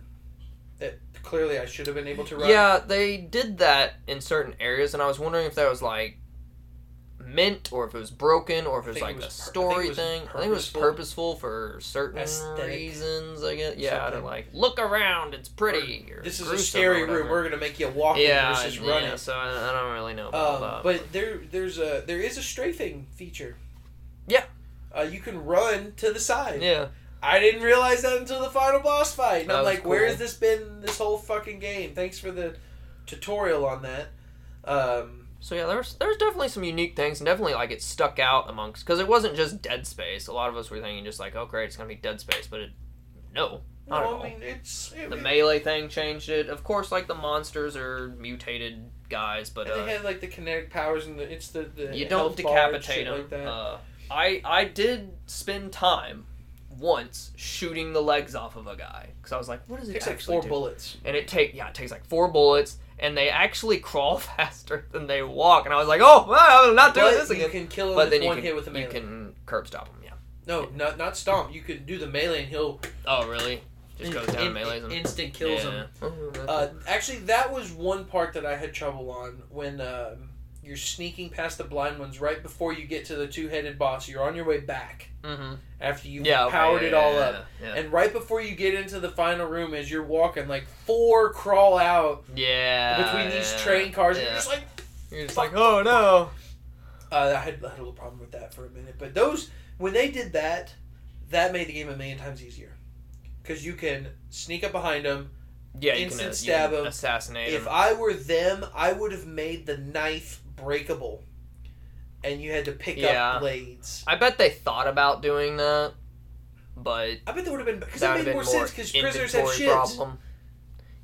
That clearly I should have been able to run. Yeah, they did that in certain areas, and I was wondering if that was like meant, or if it was broken, or if it was like it a was I think story it was thing. I think it was purposeful. for certain Aesthetic reasons. I guess. Yeah, to something. like look around, it's pretty. This is a scary room. We're gonna make you walk yeah, in versus yeah, running. So I, I don't really know about Um, that. but there, there's a there is a strafing feature. Yeah. Uh, you can run to the side. yeah, I didn't realize that until the final boss fight. And That I'm like, where has this been this whole fucking game? Thanks for the tutorial on that. Um, So yeah, there's there's definitely some unique things, and definitely like it stuck out amongst because it wasn't just Dead Space. A lot of us were thinking just like, oh great, it's gonna be Dead Space, but it no, not at all. I mean it's it, the it- melee thing changed it. Of course, like the monsters are mutated guys, but uh, they had like the kinetic powers and the it's the, the you don't health bar and decapitate them. like that. uh, I I did spend time once shooting the legs off of a guy because I was like, what does It it takes like four do? bullets. And it take yeah, it takes like four bullets, and they actually crawl *laughs* faster than they walk. And I was like, oh, well, I'm not doing But this you can kill him But with then you one can hit with a you can curb stop him. Yeah. No, not not stomp. You can do the melee and he'll Oh really? Just goes down in- and melees him. instant kills yeah. him. Oh, Uh, actually, that was one part that I had trouble on when um, you're sneaking past the blind ones right before you get to the two-headed boss. You're on your way back Mhm. after you've Yeah. okay, powered yeah, it all yeah, up. And right before you get into the final room, as you're walking, like four crawl out Yeah, between these train cars, and you're just like, You're just fuck. like, oh no. uh, I, had, I had a little problem with that for a minute. But those, when they did that, that made the game a million times easier. Because you can sneak up behind them, Yeah, you Instant can, uh, stab you can him. assassinate If. I were them, I would have made the knife breakable, and you had to pick Yeah. up blades. I bet they thought about doing that, but I bet that would have been because that that made more more sense because prisoners have shivs. problem.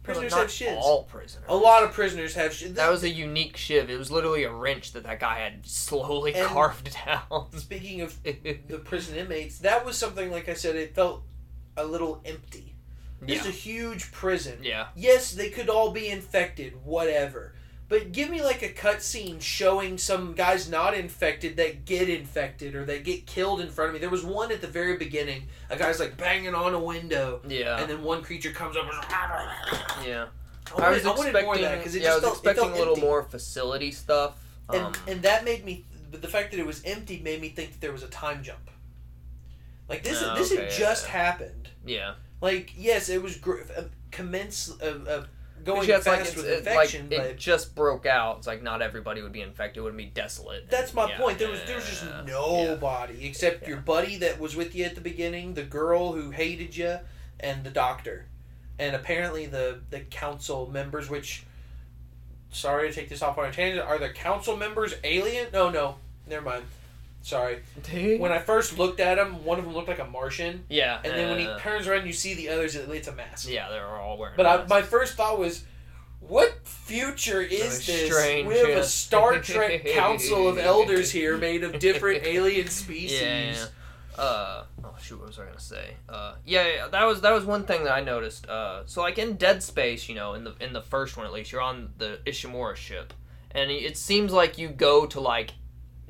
Prisoners have shivs. All prisoners. A lot of prisoners have shivs. That was a unique shiv. It was literally a wrench that that guy had slowly And- carved *laughs* down. Speaking of *laughs* the prison inmates, that was something like I said. It felt a little empty. Yeah. is a huge prison. Yeah. Yes, they could all be infected, whatever. But give me like a cutscene showing some guys not infected that get infected or that get killed in front of me. There was one at the very beginning. A guy's like banging on a window, Yeah. and then one creature comes up. And, yeah. *laughs* I I was wanted, I wanted expecting. more of that because it yeah, I was felt, expecting a little empty. more facility stuff. And Um, and that made me. But the fact that it was empty made me think that there was a time jump. Like this, Oh, this okay, had yeah, just yeah. happened. yeah. Like yes, it was gr- commence of, of going fast like, it's, with it's infection, like but it just broke out. It's like not everybody would be infected. It would be desolate. That's my Yeah, point. There was there was just yeah, nobody except Yeah. your buddy that was with you at the beginning, the girl who hated you, and the doctor, and apparently the the council members. Which, sorry to take this off on a tangent, are the council members alien? No, no, never mind. Sorry. Yeah. When I first looked at him, one of them looked like a Martian, yeah. and then when he turns around, you see the others. It's a mask. yeah, they're all wearing. But I, my first thought was, what future is this? strange, we have yeah. a Star Trek council of *laughs* elders here made of different alien species. Yeah, yeah. Uh oh shoot, what was I gonna say? Uh yeah, yeah, that was that was one thing that I noticed. Uh so like in Dead Space, you know, in the in the first one at least, you're on the Ishimura ship. And it seems like you go to like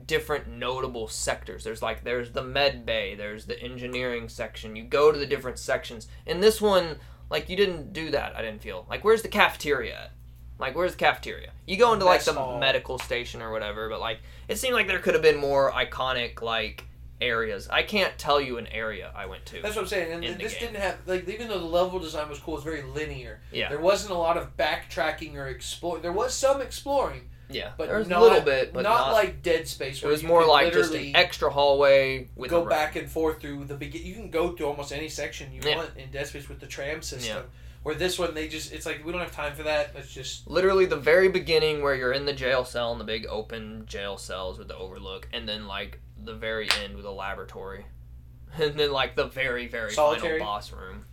different notable sectors. There's like there's the med bay, there's the engineering section. You go to the different sections. In this one, like you didn't do that, I didn't feel. Like where's the cafeteria at? Like where's the cafeteria? You go into like the medical station or whatever, but like it seemed like there could have been more iconic like areas. I can't tell you an area I went to. That's what I'm saying. And this didn't have like even though the level design was cool, it's very linear. Yeah. There wasn't a lot of backtracking or explore. There was some exploring, yeah, but there was not, a little bit, but not, not, like Dead Space. it was you more like just an extra hallway with a go road. back and forth through the begin. You can go to almost any section you Yeah. want in Dead Space with the tram system. Yeah. Where this one, they just it's like we don't have time for that. Let's just literally the very beginning where you're in the jail cell in the big open jail cells with the overlook and then like the very end with a laboratory *laughs* and then like the very very Solitary? final boss room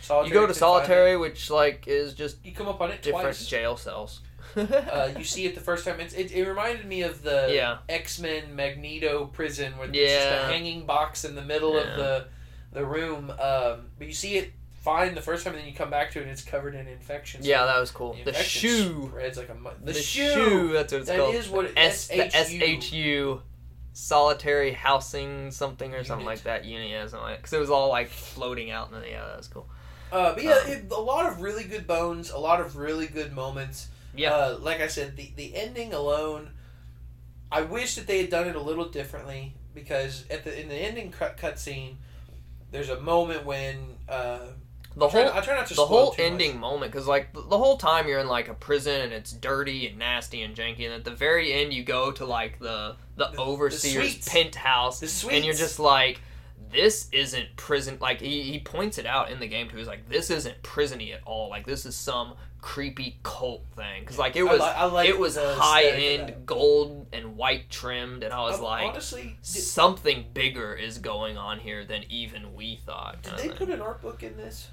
solitary. you go to solitary which like is just You come up on it different twice. jail cells *laughs* uh, you see it the first time. It's, it, it reminded me of the yeah X Men Magneto prison where there's Yeah. just a hanging box in the middle Yeah. of the the room. Um, but you see it fine the first time, and then you come back to it, and it's covered in infections. yeah that was cool the, the shoe spreads like a mu- the, the shoe. shoe that's what it's That called is what S the S-H-U. SHU solitary housing something or something like that unit yeah something like because it was all like floating out and then, yeah that was cool Uh, but yeah, Um, it, a lot of really good bones, a lot of really good moments. Yeah. Uh, like I said, the the ending alone, I wish that they had done it a little differently because at the in the ending cut cutscene, there's a moment when uh, the I try, whole I try not to the spoil whole too much. ending moment because like the the whole time you're in like a prison and it's dirty and nasty and janky and at the very end you go to like the the, The- the overseer's suites. penthouse The and you're just like this isn't prison like he, he points it out in the game too he's like this isn't prisony at all like this is some creepy cult thing. Because like it I was li- I like it was high end gold and white trimmed and i was Um, like honestly, did, something bigger is going on here than even we thought did they put an art book in this?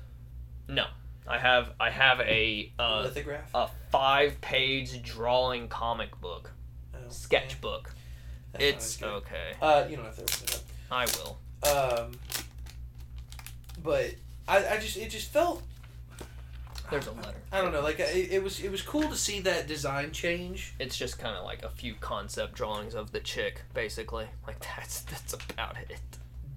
No, i have i have a uh, lithograph? a five page drawing comic book. Oh, sketchbook. It's okay. Uh, you don't have to open it i will. Um, but I, I just it just felt There's a letter. I don't know like it, it was it was cool to see that design change. It's just kind of like a few concept drawings of the chick, basically. Like that's that's about it.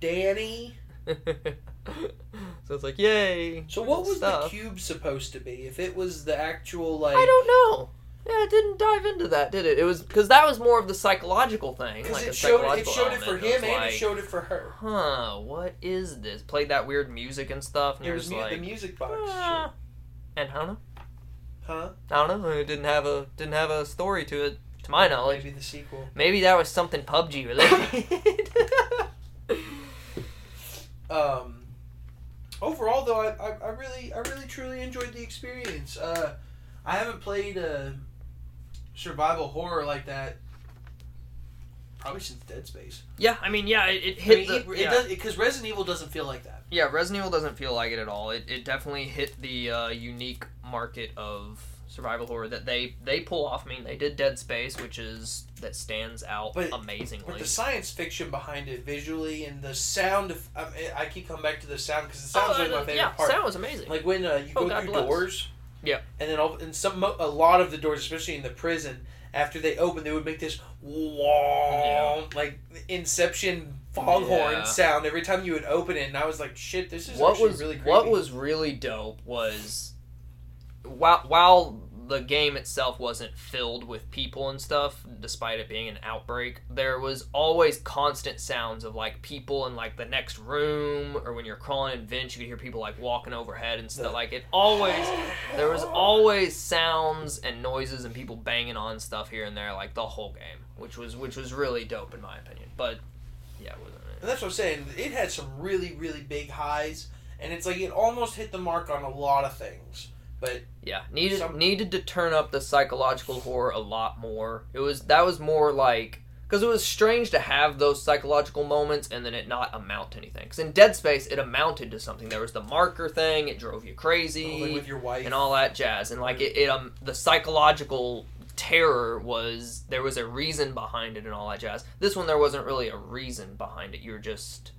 Danny. *laughs* so it's like, yay! So what was stuff. the cube supposed to be? If it was the actual like I don't know. Yeah, it didn't dive into that, did it? It was because that was more of the psychological thing. because Like it a showed it showed it for him was and like, it showed it for her. Huh? What is this? Played that weird music and stuff, and It was mu- like, the music box. "Ah." And I don't know. Huh? I don't know. It didn't have a didn't have a story to it, to my knowledge. Maybe the sequel. Maybe that was something PUBG related. *laughs* Um, overall, though, I, I, I really, I really, truly enjoyed the experience. Uh, I haven't played a survival horror like that probably since Dead Space. yeah, I mean, yeah, it, it I mean, the it, it yeah. does because Resident Evil doesn't feel like that. Yeah. Resident Evil doesn't feel like it at all. It, it definitely hit the uh, unique market of survival horror that they they pull off. I mean, they did Dead Space, which is that stands out But- amazingly. But the science fiction behind it, visually, and the sound of I, mean, I keep coming back to the sound because the sound's Oh, like my uh, favorite yeah, part. sound was amazing. Like when uh, you Oh, go God through bless. doors. Yeah. And then all, and some a lot of the doors, especially in the prison, after they open, they would make this wah like Inception foghorn Yeah. sound every time you would open it, and I was like, "Shit, this is what was really creepy." what was really dope was while while the game itself wasn't filled with people and stuff despite it being an outbreak there was always constant sounds of like people in like the next room or when you're crawling in vents you could hear people like walking overhead and stuff like it always there was always sounds and noises and people banging on stuff here and there like the whole game which was which was really dope in my opinion but yeah it wasn't And that's what I'm saying. It had some really, really big highs, and it's like it almost hit the mark on a lot of things. But Yeah, needed Some- needed to turn up the psychological horror a lot more. It was that was more like because it was strange to have those psychological moments and then it not amount to anything. Because in Dead Space, it amounted to something. There was the marker thing; it drove you crazy like with your wife, and all that jazz. And like it, it um the psychological terror was there was a reason behind it and all that jazz. This one there wasn't really a reason behind it. You're just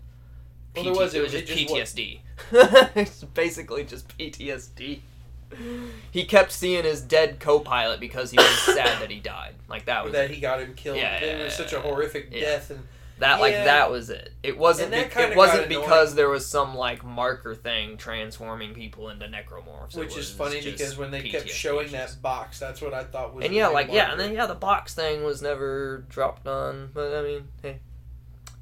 Well, there was- it was just it just PTSD. *laughs* it's basically just PTSD. He kept seeing his dead co-pilot because he was sad that he died. Like that was that he got him killed. Yeah, it was such a horrific yeah. death, and that. Like that was it. It wasn't. Be- it wasn't because there was some like marker thing transforming people into necromorphs. Which is funny because when they kept showing issues. that box, that's what I thought was. and yeah, like yeah, and then yeah, the box thing was never dropped on. But I mean, hey,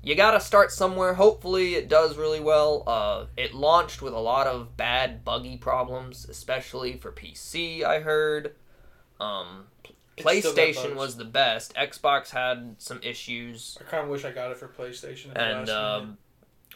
you gotta start somewhere. Hopefully, it does really well. Uh, it launched with a lot of bad buggy problems, especially for PC. I heard. Um, It's still got PlayStation was the best. Xbox had some issues, I kind of wish I got it for PlayStation. at and last um,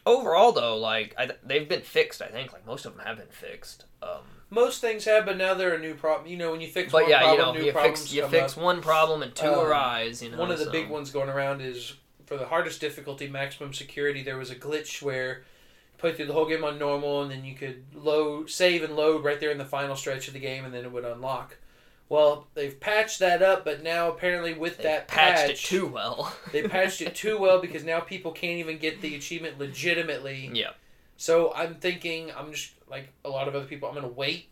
overall though, like I, they've been fixed. I think like most of them have been fixed. Um, most things have, but now they're a new problem. You know, when you fix but one yeah, you problem, know, new you problems fix you fix up. one problem and two Um, arise. You know, One of the so- big ones going around is for the hardest difficulty, maximum security. There was a glitch where you play through the whole game on normal, and then you could load, save, and load right there in the final stretch of the game, and then it would unlock. Well, they've patched that up, but now apparently with They that patched patch, it too well. they patched it too well *laughs* because now people can't even get the achievement legitimately. Yeah. So I'm thinking, I'm just like a lot of other people, I'm going to wait.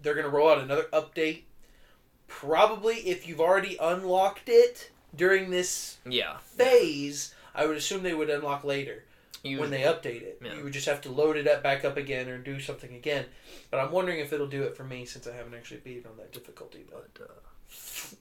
They're going to roll out another update. Probably if you've already unlocked it during this Yeah. phase, I would assume they would unlock later When they update it. Yeah. You would just have to load it up back up again or do something again. But I'm wondering if it'll do it for me since I haven't actually beat it on that difficulty. But uh,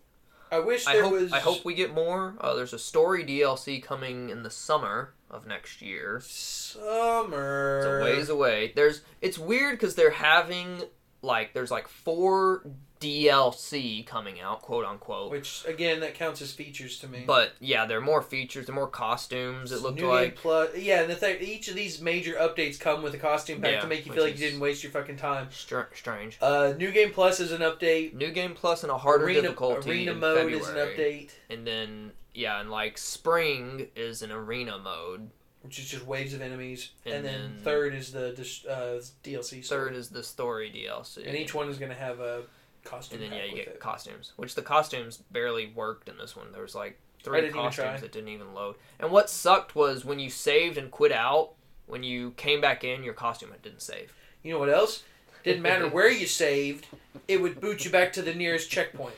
I wish I there hope was. I hope we get more. Uh, there's a story DLC coming in the summer of next year. summer. It's a ways away. There's it's weird because they're having like there's like four DLC coming out, quote unquote. Which again, that counts as features to me. But yeah, there are more features, there are more costumes. It looked New like Game Plus, yeah, and the thing, each of these major updates come with a costume pack Yeah, to make you feel like you didn't waste your fucking time. Str- strange. Uh, New Game Plus is an update. New game plus and a harder arena, difficulty arena mode February. is an update, And then yeah, and like spring is an arena mode. which is just waves of enemies, and, And then, then- third is the dis- uh, DLC. story. Third is the story DLC. and each one is going to have a costume. and then yeah, you get it. costumes, which the costumes barely worked in this one. There was like three didn't even try. costumes that didn't even load. And what sucked was when you saved and quit out, when you came back in, your costume didn't save. You know what else? Didn't matter where you *laughs* saved, it would boot you back to the nearest checkpoint.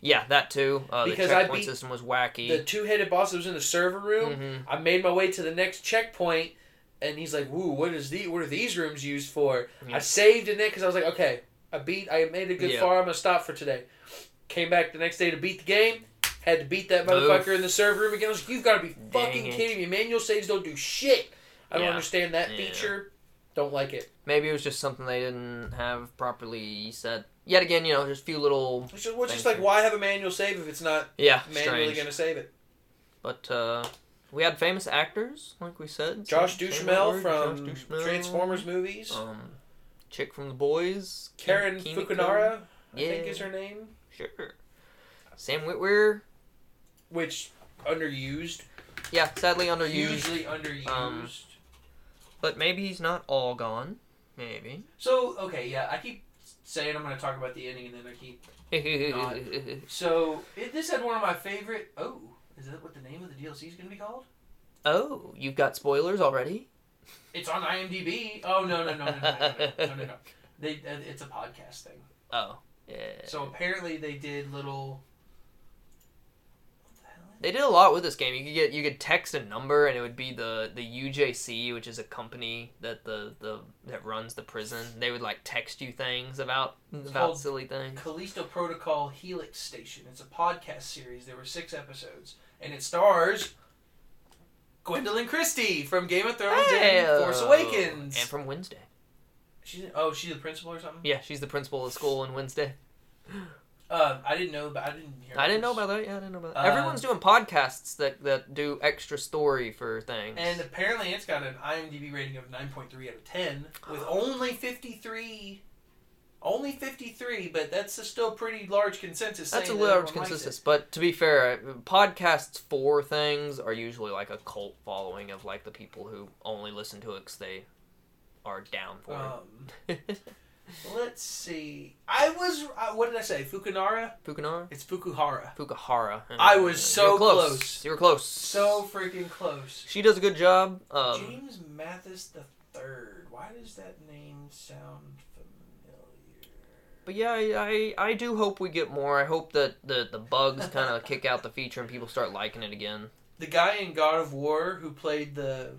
Yeah, that too. Uh, Because the checkpoint system was wacky. The two-headed boss that was in the server room. Mhm. I made my way to the next checkpoint, and he's like, "Woo, what is the what are these rooms used for?" Yeah. I saved in it because I was like, "Okay, I beat, I made a good Yeah. far. I'm gonna stop for today." Came back the next day to beat the game. Had to beat that Oof. motherfucker in the server room again. I was like, "You've got to be fucking it. kidding me! Manual saves don't do shit. I don't understand that Yeah. feature. Don't like it. Maybe it was just something they didn't have properly set. Yet again, you know, just a few little It's just, well, it's just like, why have a manual save if it's not yeah, manually strange. gonna save it? But uh, we had famous actors, like we said. Josh Duhamel from Josh Duhamel, Transformers movies. Um, chick from the boys. Karen Kimiko. Fukunara, I Yeah. think is her name. Sure. Sam Witwer. Which underused, Yeah, sadly underused. hugely underused. Um, But maybe he's not all gone. Maybe. so okay, yeah, I keep saying I'm going to talk about the ending, and then I keep. *laughs* not. So it, this had one of my favorite. Oh, is that what the name of the DLC is going to be called? oh, you've got spoilers already? It's on IMDb. Oh no no no no no no no no no! no. They, uh, it's a podcast thing. Oh. Yeah. So apparently they did little. What the hell? They did a lot with this game. You could get you could text a number and it would be the the UJC, which is a company that the the that runs the prison. They would like text you things about about called silly things. Callisto Protocol Helix Station. It's a podcast series. There were six episodes, and it stars Gwendoline Christie from Game of Thrones and Force Awakens. and from Wednesday. she's oh, she's the principal or something. Yeah, she's the principal of school in Wednesday. Uh, I didn't know, but I didn't hear. I didn't know about that. Yeah, I didn't know about that. Uh, Everyone's doing podcasts that that do extra story for things. And apparently, it's got an IMDb rating of nine point three out of ten, with only fifty three. Only fifty three, but that's a still pretty large consensus. That's a saying that large consensus. But to be fair, podcasts for things are usually like a cult following of like the people who only listen to it because they are down for Um, it. let's see. I was. Uh, what did I say? Fukunara. Fukunara? It's Fukuhara. Fukuhara. I was so You close. close. You were close. So freaking close. She does a good job. Um, James Mathis the third. Why does that name sound? But yeah, I, I I do hope we get more. I hope that the the bugs *laughs* kind of kick out the feature and people start liking it again. The guy in God of War who played the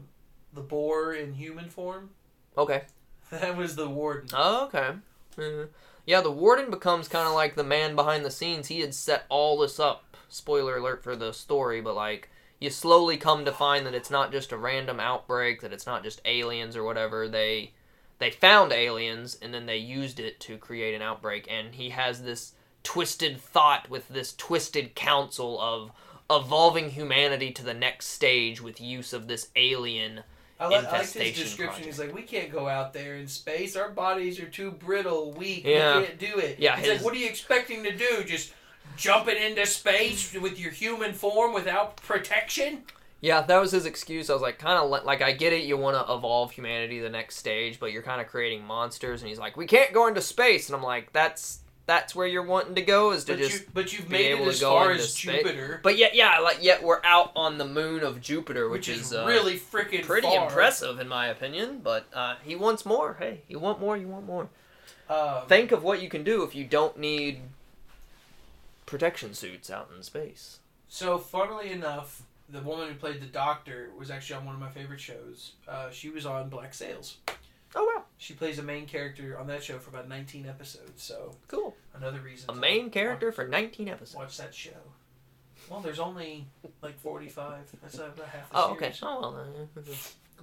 the boar in human form. Okay. *laughs* That was the warden. Oh, okay. Mhm. Yeah, the warden becomes kind of like the man behind the scenes. He had set all this up. Spoiler alert for the story, but like you slowly come to find that it's not just a random outbreak, that it's not just aliens or whatever. They they found aliens and then they used it to create an outbreak and he has this twisted thought with this twisted council of evolving humanity to the next stage with use of this alien I, like, I like his description. project. He's like, we can't go out there in space. Our bodies are too brittle, weak. Yeah. We can't do it. Yeah, He's his- like, what are you expecting to do? Just jumping into space with your human form without protection? Yeah, that was his excuse. I was like, kind of like, I get it. You want to evolve humanity to the next stage, but you're kind of creating monsters. And he's like, we can't go into space. And I'm like, that's that's where you're wanting to go is to But, just. you, but you've be made it as far as space. Jupiter, But yet, yeah, like yet we're out on the moon of Jupiter, which, which, is, uh, really freaking pretty far. impressive in my opinion. But uh, he wants more. Hey, you want more? You want more? Um, Think of what you can do if you don't need protection suits out in space. So, funnily enough, the woman who played the doctor was actually on one of my favorite shows. Uh, she was on Black Sails. Oh wow, She plays a main character on that show for about 19 episodes. So, cool. another reason. A to main character for 19 episodes. Watch that show. Well, there's only like 45. That's about half the Oh, okay. series. Oh well.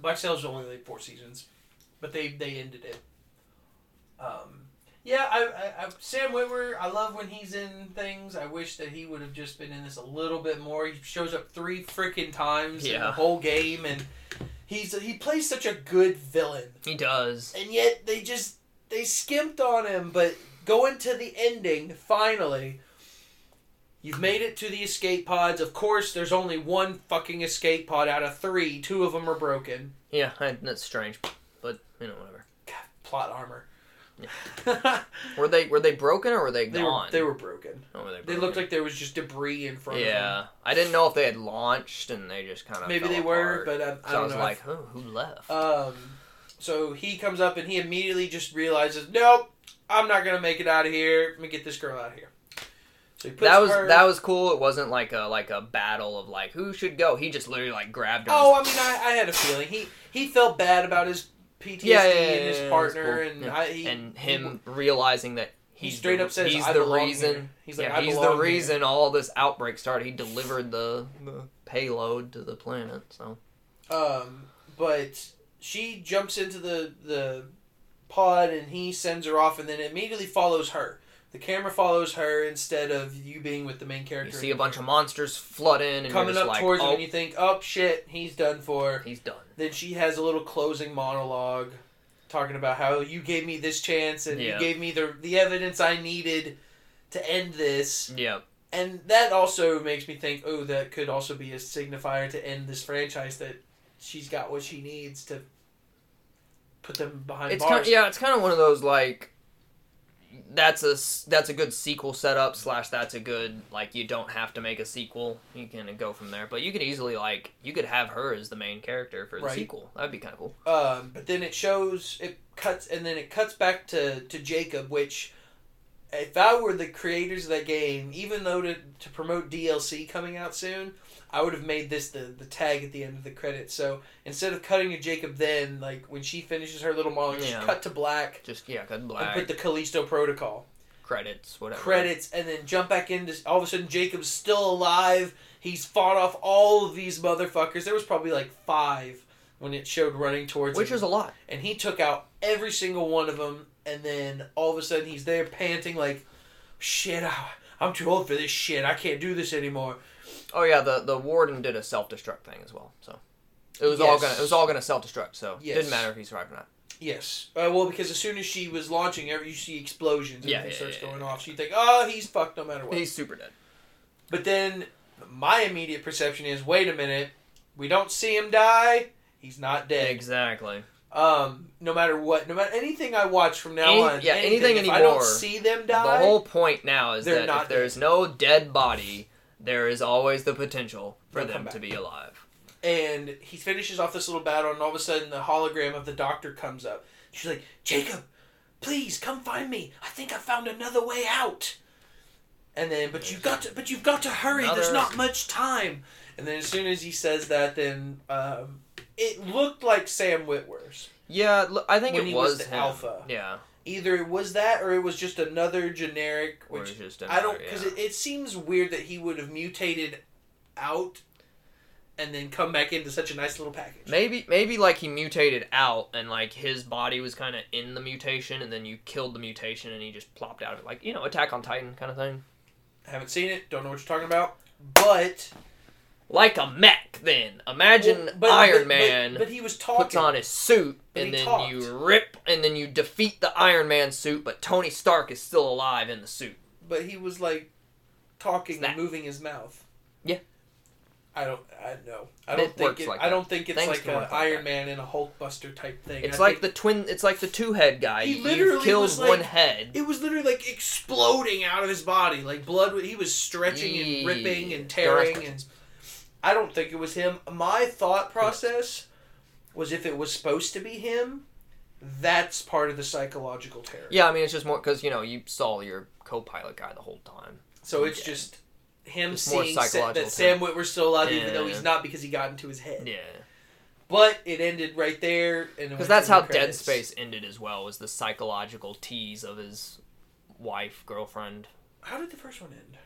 Black Sails was only like four seasons, but they they ended it. Um, yeah, I, I, I Sam Witwer. I love when he's in things. I wish that he would have just been in this a little bit more. He shows up three freaking times in the whole game, and he's he plays such a good villain, He does. and yet they just they skimped on him. But going to the ending, finally. You've made it to the escape pods. Of course, there's only one fucking escape pod out of three. Two of them are broken. Yeah, I, that's strange, but you know whatever. God, plot armor. *laughs* Were they were they broken or were they they gone? were they were broken. Oh, were they, They looked like there was just debris in front of them. Yeah, I didn't know if they had launched and they just kind of Maybe they were, but um, I so don't was know. like, who who left? Um, so he comes up and he immediately just realizes, nope, I'm not gonna make it out of here. Let me get this girl out of here. So he puts that was her. that was cool. It wasn't like a like a battle of like who should go. He just literally like grabbed her. Oh, I mean, I, I had a feeling he he felt bad about his PTSD Yeah, yeah, yeah, and his partner, cool. and. I, he, and him realizing that he, he's straight the, up says, he's "I the reason. here." He's like, yeah, "I he's the belong here." reason all this outbreak started. He delivered the, the payload to the planet. So Um, but she jumps into the the pod and he sends her off, and then immediately follows her. The camera follows her instead of you being with the main you character. see a bunch of monsters flood in and coming up like, towards oh, him, and you think, "Oh shit, he's done for." he's done. Then she has a little closing monologue, talking about how you gave me this chance and Yeah. you gave me the the evidence I needed to end this. Yeah, And that also makes me think, oh, that could also be a signifier to end this franchise that she's got what she needs to put them behind it's bars. kind yeah, it's kind of one of those like that's a that's a good sequel setup slash that's a good like you don't have to make a sequel you can go from there but you could easily like you could have her as the main character for the Right. sequel that'd be kind of cool Um, but then it shows it cuts, and then it cuts back to to Jacob, which. If I were the creators of that game, even though to, to promote DLC coming out soon, I would have made this the, the tag at the end of the credits. So instead of cutting to Jacob, then like when she finishes her little monologue, just cut to black just yeah cut black and put the Callisto Protocol. credits whatever credits and then jump back into all of a sudden Jacob's still alive. He's fought off all of these motherfuckers. There was probably like five when it showed running towards which him. is a lot and he took out every single one of them and then all of a sudden he's there panting like shit I'm too old for this shit. I can't do this anymore. oh yeah the the warden did a self-destruct thing as well so it was all gonna it was all gonna self-destruct so Yes. didn't matter if he survived or not Yes. Uh, well, because as soon as she was launching, you see explosions, Yeah, everything yeah, starts yeah, going off. So you think, oh, he's fucked no matter what. he's super dead But then my immediate perception is, wait a minute, we don't see him die. He's not dead. exactly Um, no matter what, no matter anything I watch from now Any- on, yeah, anything if I don't see them die. the whole point now is that if there's no dead body there is always the potential for They'll them to be alive and he finishes off this little battle, and all of a sudden the hologram of the doctor comes up. She's like, Jacob, please come find me. I think I found another way out. And then, but you've got to, but you've got to hurry. There's not much time. And then as soon as he says that, then um, it looked like Sam Witwer's. Yeah, I think it he was, was alpha. Yeah, Either it was that, or it was just another generic. Which just I don't because yeah. it, it seems weird that he would have mutated out and then come back into such a nice little package. maybe maybe like he mutated out and like his body was kind of in the mutation and then you killed the mutation and he just plopped out of it like you know Attack on Titan kind of thing. Haven't seen it. Don't know what you're talking about. But Like a mech, then imagine Well, but- Iron but- Man But, but he was talking. puts on his suit and then talked. you rip and then you defeat the Iron Man suit, but Tony Stark is still alive in the suit. But he was like talking and moving his mouth. Yeah. I don't. I know. I It don't think it. like I don't think it's Things like can a work like Iron that. Man and a Hulkbuster type thing. It's I like the twin. It's like the two head guy. He literally kills was one head. It was literally like exploding out of his body, like blood. He was stretching and ripping and tearing, and I don't think it was him. My thought process was if it was supposed to be him, that's part of the psychological terror. Yeah, I mean it's just more because you know you saw your co-pilot guy the whole time. So it's Yeah. just him seeing Sa- that Sam Witwer's still alive, even though he's not because he got into his head. Yeah, But it ended right there, and because that's how Dead. Space ended as well. Was the psychological tease of his wife, girlfriend. How did the first one end?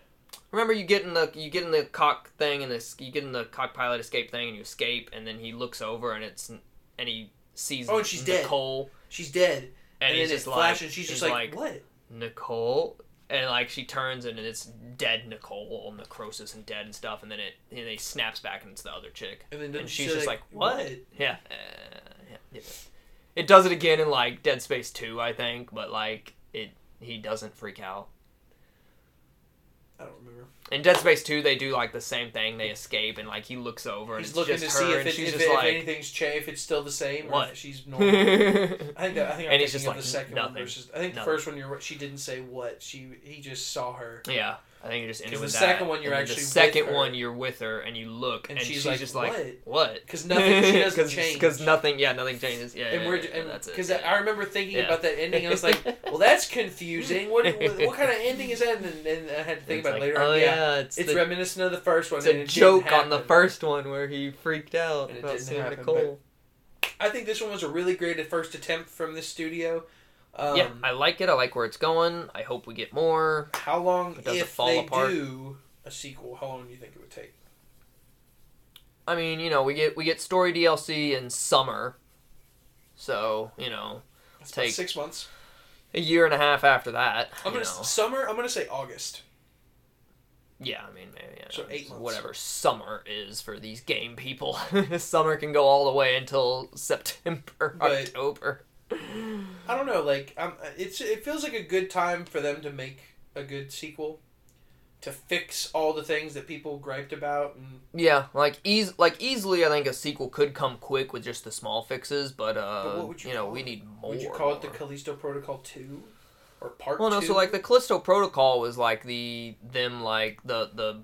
Remember, you get in the you get in the cock thing and this you get in the cock pilot escape thing and you escape and then he looks over and it's and he sees Oh, and she's dead. Nicole. She's dead, and, and, he's then just it like and she's just he's like, "What?" Nicole? And like she turns and it's dead Nicole all necrosis and dead and stuff and then it and he snaps back and it's the other chick. And then and she she's just like what, "What?" yeah uh, yeah, yeah. It does it again in like Dead Space 2 I think but like it he doesn't freak out I don't remember. In Dead Space 2, they do like the same thing. They escape and like he looks over and He's it's looking just to her see if, and it, she's if, just it- if like anything's changed, if it's still the same, or What? if she's *laughs* normal. I think that, I think I'm And thinking just of like, the second one nothing. versus. I think the Nothing. first one you're she didn't say what she he just saw her yeah. I think it just ended with the that. second one, you're And then actually the with second her. one you're with her and you look and, she's, like just like what what? because nothing she doesn't *laughs* change because nothing yeah nothing changes yeah and yeah, we're yeah, and that's it because. I remember thinking Yeah. about that ending I was like *laughs* well that's confusing what what, what *laughs* kind of ending is that and, and I had to think It's about like, it later oh on. yeah, yeah it's, it's the, reminiscent of the first one it's a it joke on the first one where he freaked out about seeing happen, Nicole. I think this one was a really great first attempt from this studio um, yeah, I like it. I like where it's going. I hope we get more. how long It doesn't if fall they apart. do a sequel how long do you think it would take I mean, you know, we get we get story DLC in summer, so you know, That's Take- six months a year and a half after that. I'm gonna know. summer I'm gonna say August Yeah, I mean, maybe, yeah, So eight months. whatever summer is for these game people. *laughs* summer can go all the way until September, But- October. *sighs* I don't know. Like, um, it's it feels like a good time for them to make a good sequel, to fix all the things that people griped about, and Yeah, like eas- like easily, I think a sequel could come quick with just the small fixes, but uh, But what would you you know, call we need more. would you call it the. Callisto Protocol two, or part Well, no. two? So like the Callisto Protocol was like the them like the the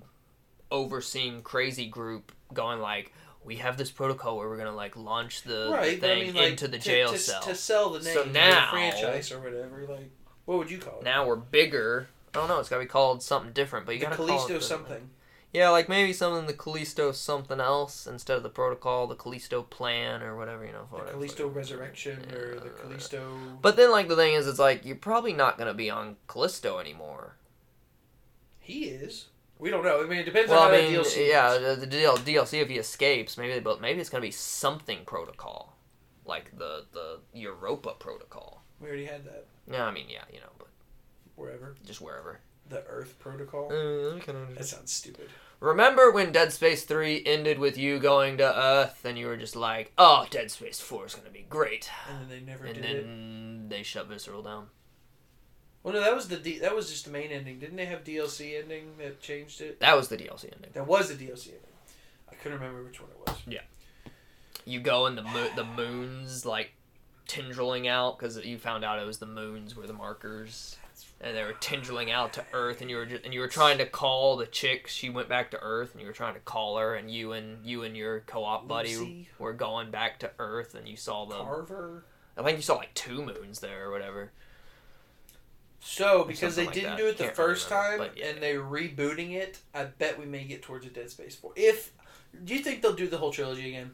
overseeing crazy group going like we have this protocol where we're gonna like launch the, right? but I thing mean, like, into the jail to, cell. to sell the name, So now- the franchise or whatever. Like, what would you call it? now we're bigger. I don't know. It's gotta be called something different, but you the gotta call Callisto it something. Yeah, like maybe something the Callisto something else instead of the protocol, the Callisto plan or whatever you know. The. Callisto Resurrection or the Callisto. But then, like the thing is, it's like you're probably not gonna be on Callisto anymore. he is. We don't know. I mean, it depends Well, on how I mean, DLC. yeah, the, the DL, DLC if he escapes, maybe, but maybe it's gonna be something protocol, like the the Europa protocol. we already had that. Yeah, I mean, yeah, you know, but Wherever just wherever. the Earth Protocol. Uh, That sounds stupid. Remember when Dead Space Three ended with you going to Earth, and you were just like, "Oh, Dead Space Four is gonna be great," And then they never and did it. then they shut Visceral down. Well, no, that was the D- that was just the main ending. Didn't they have DLC ending that changed it? That was the DLC ending. That was the DLC ending. I couldn't remember which one it was. Yeah. You go and the mo- the moons like tendriling out because you found out it was the moons were the markers. and they were tendriling out to Earth, and you were just, and you were trying to call the chick. She went back to Earth, and you were trying to call her, and you and you and your co-op buddy Lucy? were going back to Earth, and you saw the. Carver. I think you saw like two moons there or whatever. So because they like didn't that. do it the Can't first remember, time yeah. and they're rebooting it, I bet we may get towards a Dead Space four. If do you think they'll do the whole trilogy again?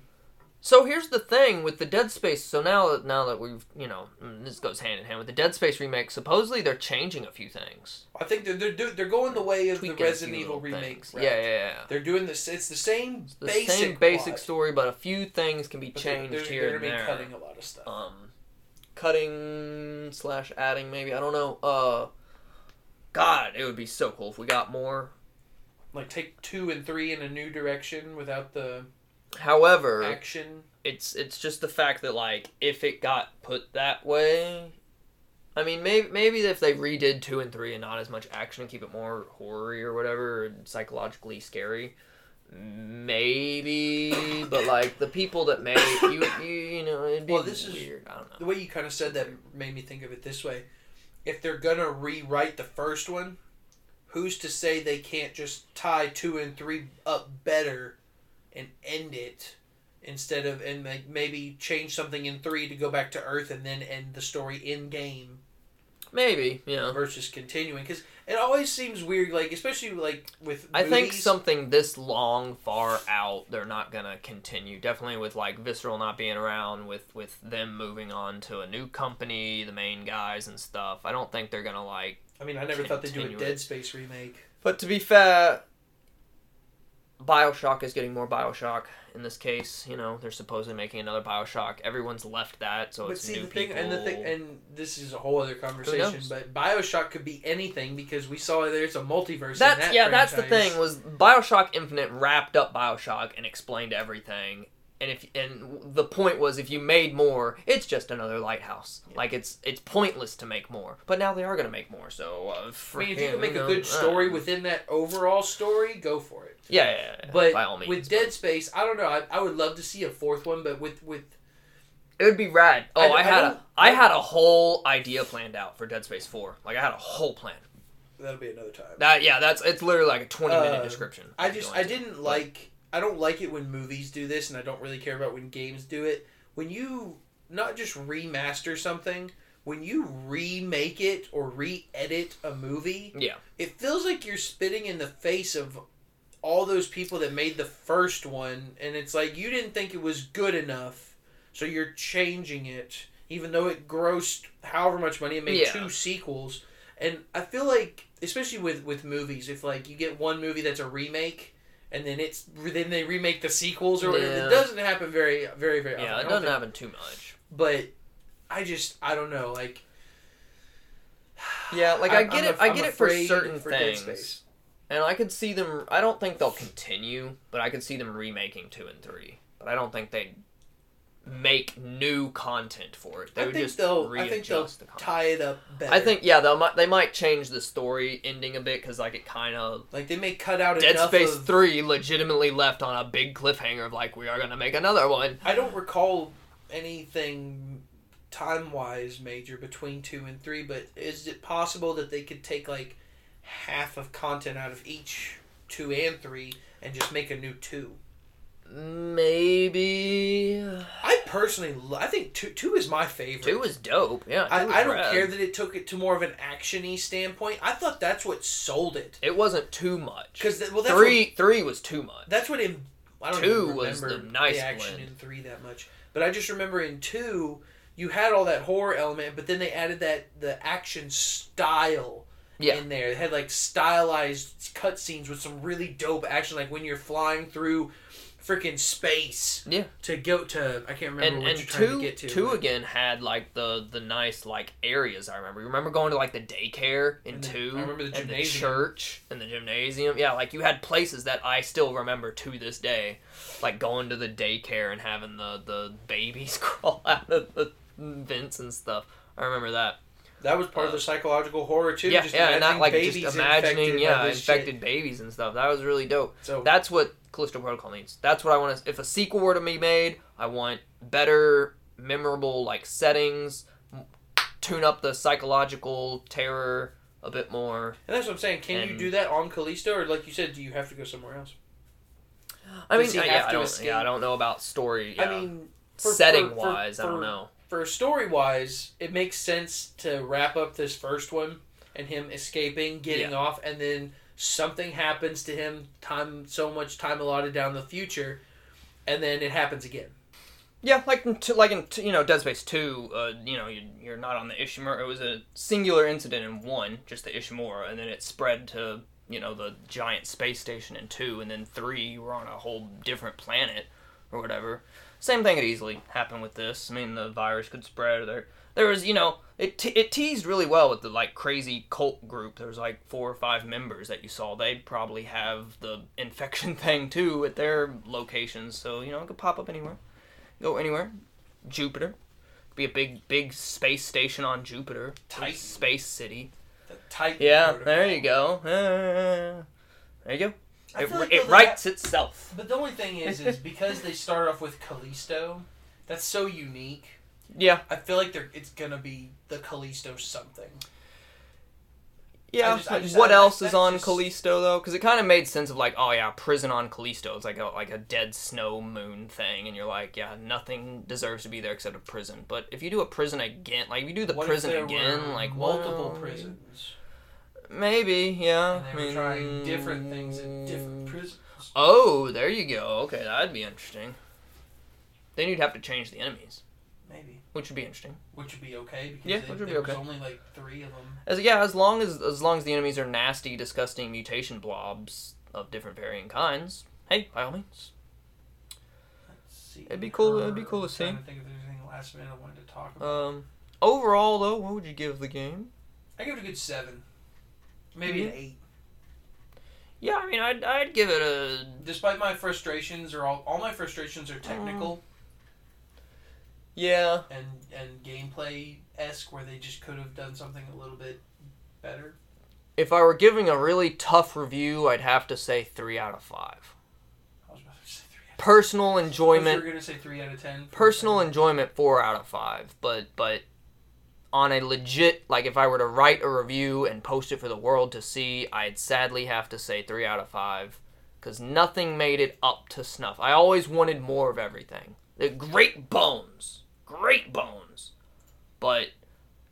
So here's the thing with the Dead Space. So now that now that we've you know mm, this goes hand in hand with the Dead Space remake. Supposedly they're changing a few things. I think they're they're, they're going the way of Tweaking the Resident Evil remakes. route. Yeah, yeah, yeah. They're doing this. It's the same The basic same basic plot, story, but a few things can be but changed they're, here they're and gonna there. cutting a lot of stuff. um, cutting slash adding maybe I don't know. Uh, God, it would be so cool if we got more. like take two and three in a new direction without the However, action. it's it's just the fact that like if it got put that way, I mean maybe maybe if they redid two and three and not as much action and keep it more horror or whatever, or psychologically scary. Maybe, but like the people that made you, you, you know, it'd be Well, this is- I don't know. The way you kind of said that made me think of it this way: if they're gonna rewrite the first one, who's to say they can't just tie two and three up better and end it instead of and like maybe change something in three to go back to Earth and then end the story in game Maybe, know. versus continuing? Because it always seems weird, like especially like with I think something this long, far out, they're not gonna continue. Definitely with like Visceral not being around, with with them moving on to a new company, the main guys and stuff. I don't think they're gonna like. I mean, I never thought they'd do a Dead. Space remake. But to be fair, Bioshock is getting more Bioshock in this case. You know, they're supposedly making another Bioshock. Everyone's left that, so but it's see new the thing, people. and the thing, and this is a whole other conversation. But Bioshock could be anything because we saw there's a multiverse. That's in that yeah. That's the thing. Was Bioshock Infinite wrapped up Bioshock and explained everything, and if and the point was if you made more, it's just another lighthouse. Like it's it's pointless to make more. But now they are gonna make more. So uh, I mean, if you can make a good uh, story within that overall story, go for it. Yeah, yeah, yeah, yeah, But by all means, with Dead Space, I don't know. I, I would love to see a fourth one, but with with it would be rad. Oh, I- I, I had don't- a I had a whole idea planned out for Dead Space Four. Like I had a whole plan. that'll be another time. That yeah, that's it's literally like a twenty minute Uh, description. I just I didn't But- like I don't like it when movies do this, and I don't really care about when games do it. When you not just remaster something, when you remake it or re-edit a movie, Yeah. it feels like you're spitting in the face of all those people that made the first one, and it's like you didn't think it was good enough, so you're changing it, even though it grossed however much money. It made Yeah. two sequels, and I feel like, especially with with movies, if like you get one movie that's a remake. And then it's then they remake the sequels or whatever. Yeah. It doesn't happen very very very often. Yeah, I it don't doesn't think- happen too much. But I just I don't know like. *sighs* Yeah, like I I'm- get I'm it. af- I I'm get it for certain for Dead things, Space. And I could see them. I don't think they'll continue, but I could see them remaking two and three. But I don't think they'd make new content for it. They I would think just they'll. I think they'll the tie it up better. I think yeah, they might they might change the story ending a bit because like it kind of like they may cut out Dead Space of- Three legitimately left on a big cliffhanger of like we are gonna make another one. I don't recall anything time wise major between two and three, but is it possible that they could take like half of content out of each two and three and just make a new two? Maybe I personally, I think two two is my favorite. two is dope. Yeah, I, I don't rad. care that it took it to more of an actiony standpoint. I thought that's what sold it. It wasn't too much. Because well, three What, three was too much. that's what in I don't Two was remember the nice action blend. in three that much, but I just remember in two you had all that horror element, but then they added that the action style Yeah. in there. It had like stylized cutscenes with some really dope action, like when you're flying through freaking space. Yeah. To go to I can't remember and what and you're trying two to get to. two but- again had like the the nice like areas I remember. You remember going to like the daycare in And the- two, I remember the and the gymnasium. church and the gymnasium. Yeah, like you had places that I still remember to this day, like going to the daycare and having the the babies *laughs* crawl out of the vents and stuff. I remember that. That was part of Uh, the psychological horror too. yeah, just yeah, and that like just imagining infected yeah infected shit. babies and stuff. That was really dope. So That's what Callisto Protocol needs. That's what I want to. If a sequel were to be made, I want better, memorable like settings, m- tune up the psychological terror a bit more. and that's what I'm saying. Can you do that on Callisto, or like you said, do you have to go somewhere else? I mean, he uh, yeah, I don't, escape? yeah, I don't know about story. I mean, for- setting for- for- wise, I don't for- know. For story wise, it makes sense to wrap up this first one and him escaping, getting Yeah. off, and then something happens to him. Time so much time allotted down the future, and then it happens again. Yeah, like in t- like in t- you know Dead Space Two, uh, you know you, you're not on the Ishimura. It was a singular incident in one, just the Ishimura, and then it spread to you know the giant space station in two, and then three you were on a whole different planet or whatever. Same thing could easily happen with this. I mean, the virus could spread. There, there was you know it te- it teased really well with the like crazy cult group. There was like four or five members that you saw. They'd probably have the *laughs* infection thing too at their locations, so you know it could pop up anywhere go anywhere. Jupiter. Be a big, big space station on Jupiter. Titan. Space city. The Titan. Yeah, protocol. there you go. Uh, *laughs* there you go. It, like it writes itself. But the only thing is, is because they start off with Callisto, that's so unique. Yeah, I feel like they're it's gonna be the Callisto something. yeah. I just- I just- what I- else is on just- Callisto though? Because it kind of made sense of like, oh yeah, prison on Callisto. It's like a like a dead snow moon thing, and you're like, yeah, nothing deserves to be there except a prison. But if you do a prison again, like if you do the What prison again, like multiple well, prisons, maybe, yeah. and they I were mean, trying different things in different prisons. Oh, there you go. Okay, that'd be interesting. Then you'd have to change the enemies, Maybe, which would be interesting. which would be okay because Yeah, they, which would be okay. was only like three of them. As yeah, as long as as long as the enemies are nasty, disgusting mutation blobs of different varying kinds. Hey, by all means. Let's see. It'd be cool- it'd be cool to see. think if there's anything last minute I wanted to talk about. Um, overall though, what would you give the game? I give it a good seven, maybe an Mhm. eight. Yeah, I mean, I'd, I'd give it a. Despite my frustrations, or all all my frustrations are technical Yeah. and and gameplay esque, where they just could have done something a little bit better. If I were giving a really tough review, I'd have to say three out of five. I was about to say three. Personal enjoyment. You were gonna say three out of ten. personal enjoyment four out of five but but on a legit like if i were to write a review and post it for the world to see i'd sadly have to say three out of five because nothing made it up to snuff. I always wanted more of everything. The great bones great bones but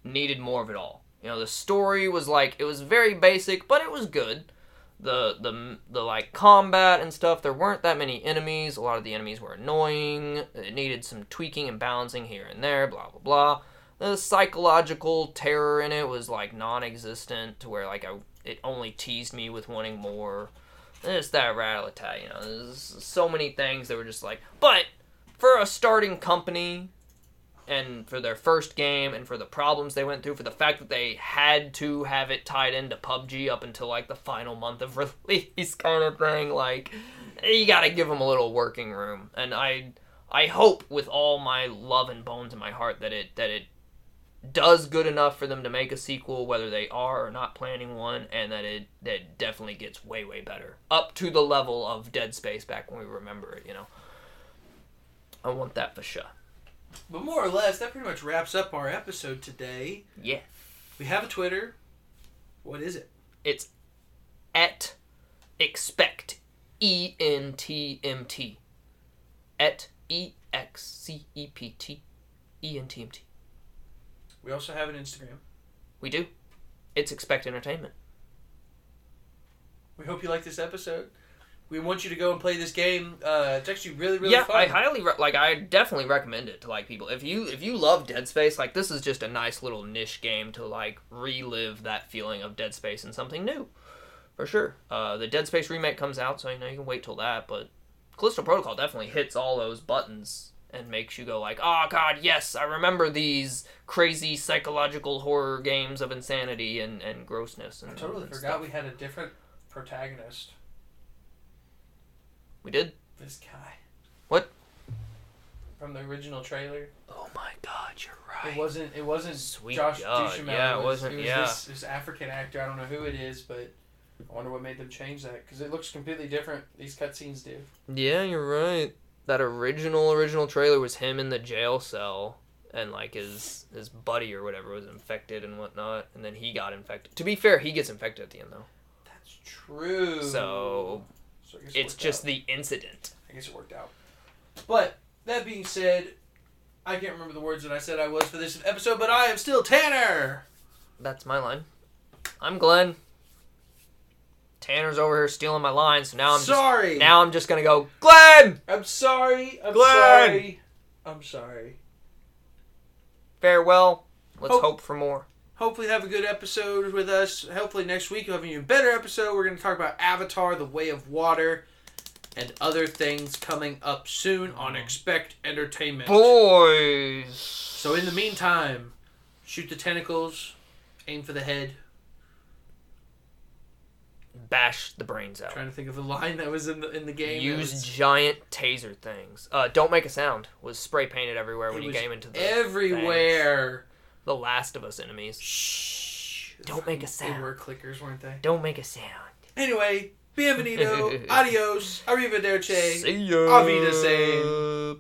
needed more of it all. You know the story was like it was very basic but it was good. The the the like combat and stuff there weren't that many enemies. A lot of the enemies were annoying. It needed some tweaking and balancing here and there blah blah blah the psychological terror in it was like non-existent to where like I, it only teased me with wanting more. This that rattle tat you know there's so many things that were just like but for a starting company and for their first game and for the problems they went through for the fact that they had to have it tied into PUBG up until like the final month of *laughs* release kind of thing like you got to give them a little working room. And I I hope with all my love and bones in my heart that it that it does good enough for them to make a sequel whether they are or not planning one and that it that definitely gets way way better up to the level of Dead Space back when we remember it you know I want that for sure But more or less, that pretty much wraps up our episode today. yeah We have a Twitter. What is it? It's at expect E N T M T. At E X C E P T E N T M T. We also have an Instagram. We do. It's expect entertainment. We hope you like this episode. We want you to go and play this game. Uh, it's actually really, really fun. yeah, fun. I highly re- like. I definitely recommend it to like people. If you if you love Dead Space, like this is just a nice little niche game to like relive that feeling of Dead Space in something new, for sure. Uh, the Dead Space remake comes out, so you know you can wait till that. But Callisto Protocol definitely hits all those buttons and makes you go like, oh god, yes, I remember these crazy psychological horror games of insanity and and grossness. And I totally and forgot stuff. we had a different protagonist. we did. This guy. What? From the original trailer. Oh my god, you're right. It wasn't. It wasn't Sweet Josh God, Duhamel. yeah, it was, wasn't- It was yeah. this, this African actor. I don't know who it is, but I wonder what made them change that because it looks completely different. These cutscenes do. Yeah, you're right. That original original trailer was him in the jail cell and like his his buddy or whatever was infected and whatnot, and then he got infected. To be fair, he gets infected at the end though. That's true. So So it it's just out. the incident. I guess it worked out. But that being said, I can't remember the words that I said I was for this episode, but I am still Tanner. That's my line. I'm Glenn. Tanner's over here stealing my line, so now I'm sorry. just now I'm just gonna go Glenn. I'm sorry. I'm Glenn! sorry. I'm sorry. Farewell. Let's Hope- hope for more. Hopefully, have a good episode with us. Hopefully, next week you'll have an even better episode. We're to talk about Avatar: The Way of Water and other things coming up soon on Expect Entertainment. Boys. So, in the meantime, shoot the tentacles, aim for the head. Bash the brains out. trying to think of the line that was in the in the game. Use was- giant taser things. Uh, don't make a sound was spray painted everywhere when it you came into the everywhere. the Last of Us enemies. Shh. Don't make a sound. They were clickers, weren't they? Don't make a sound. Anyway, bienvenido, *laughs* adios, arrivederci. See ya. Wiedersehen.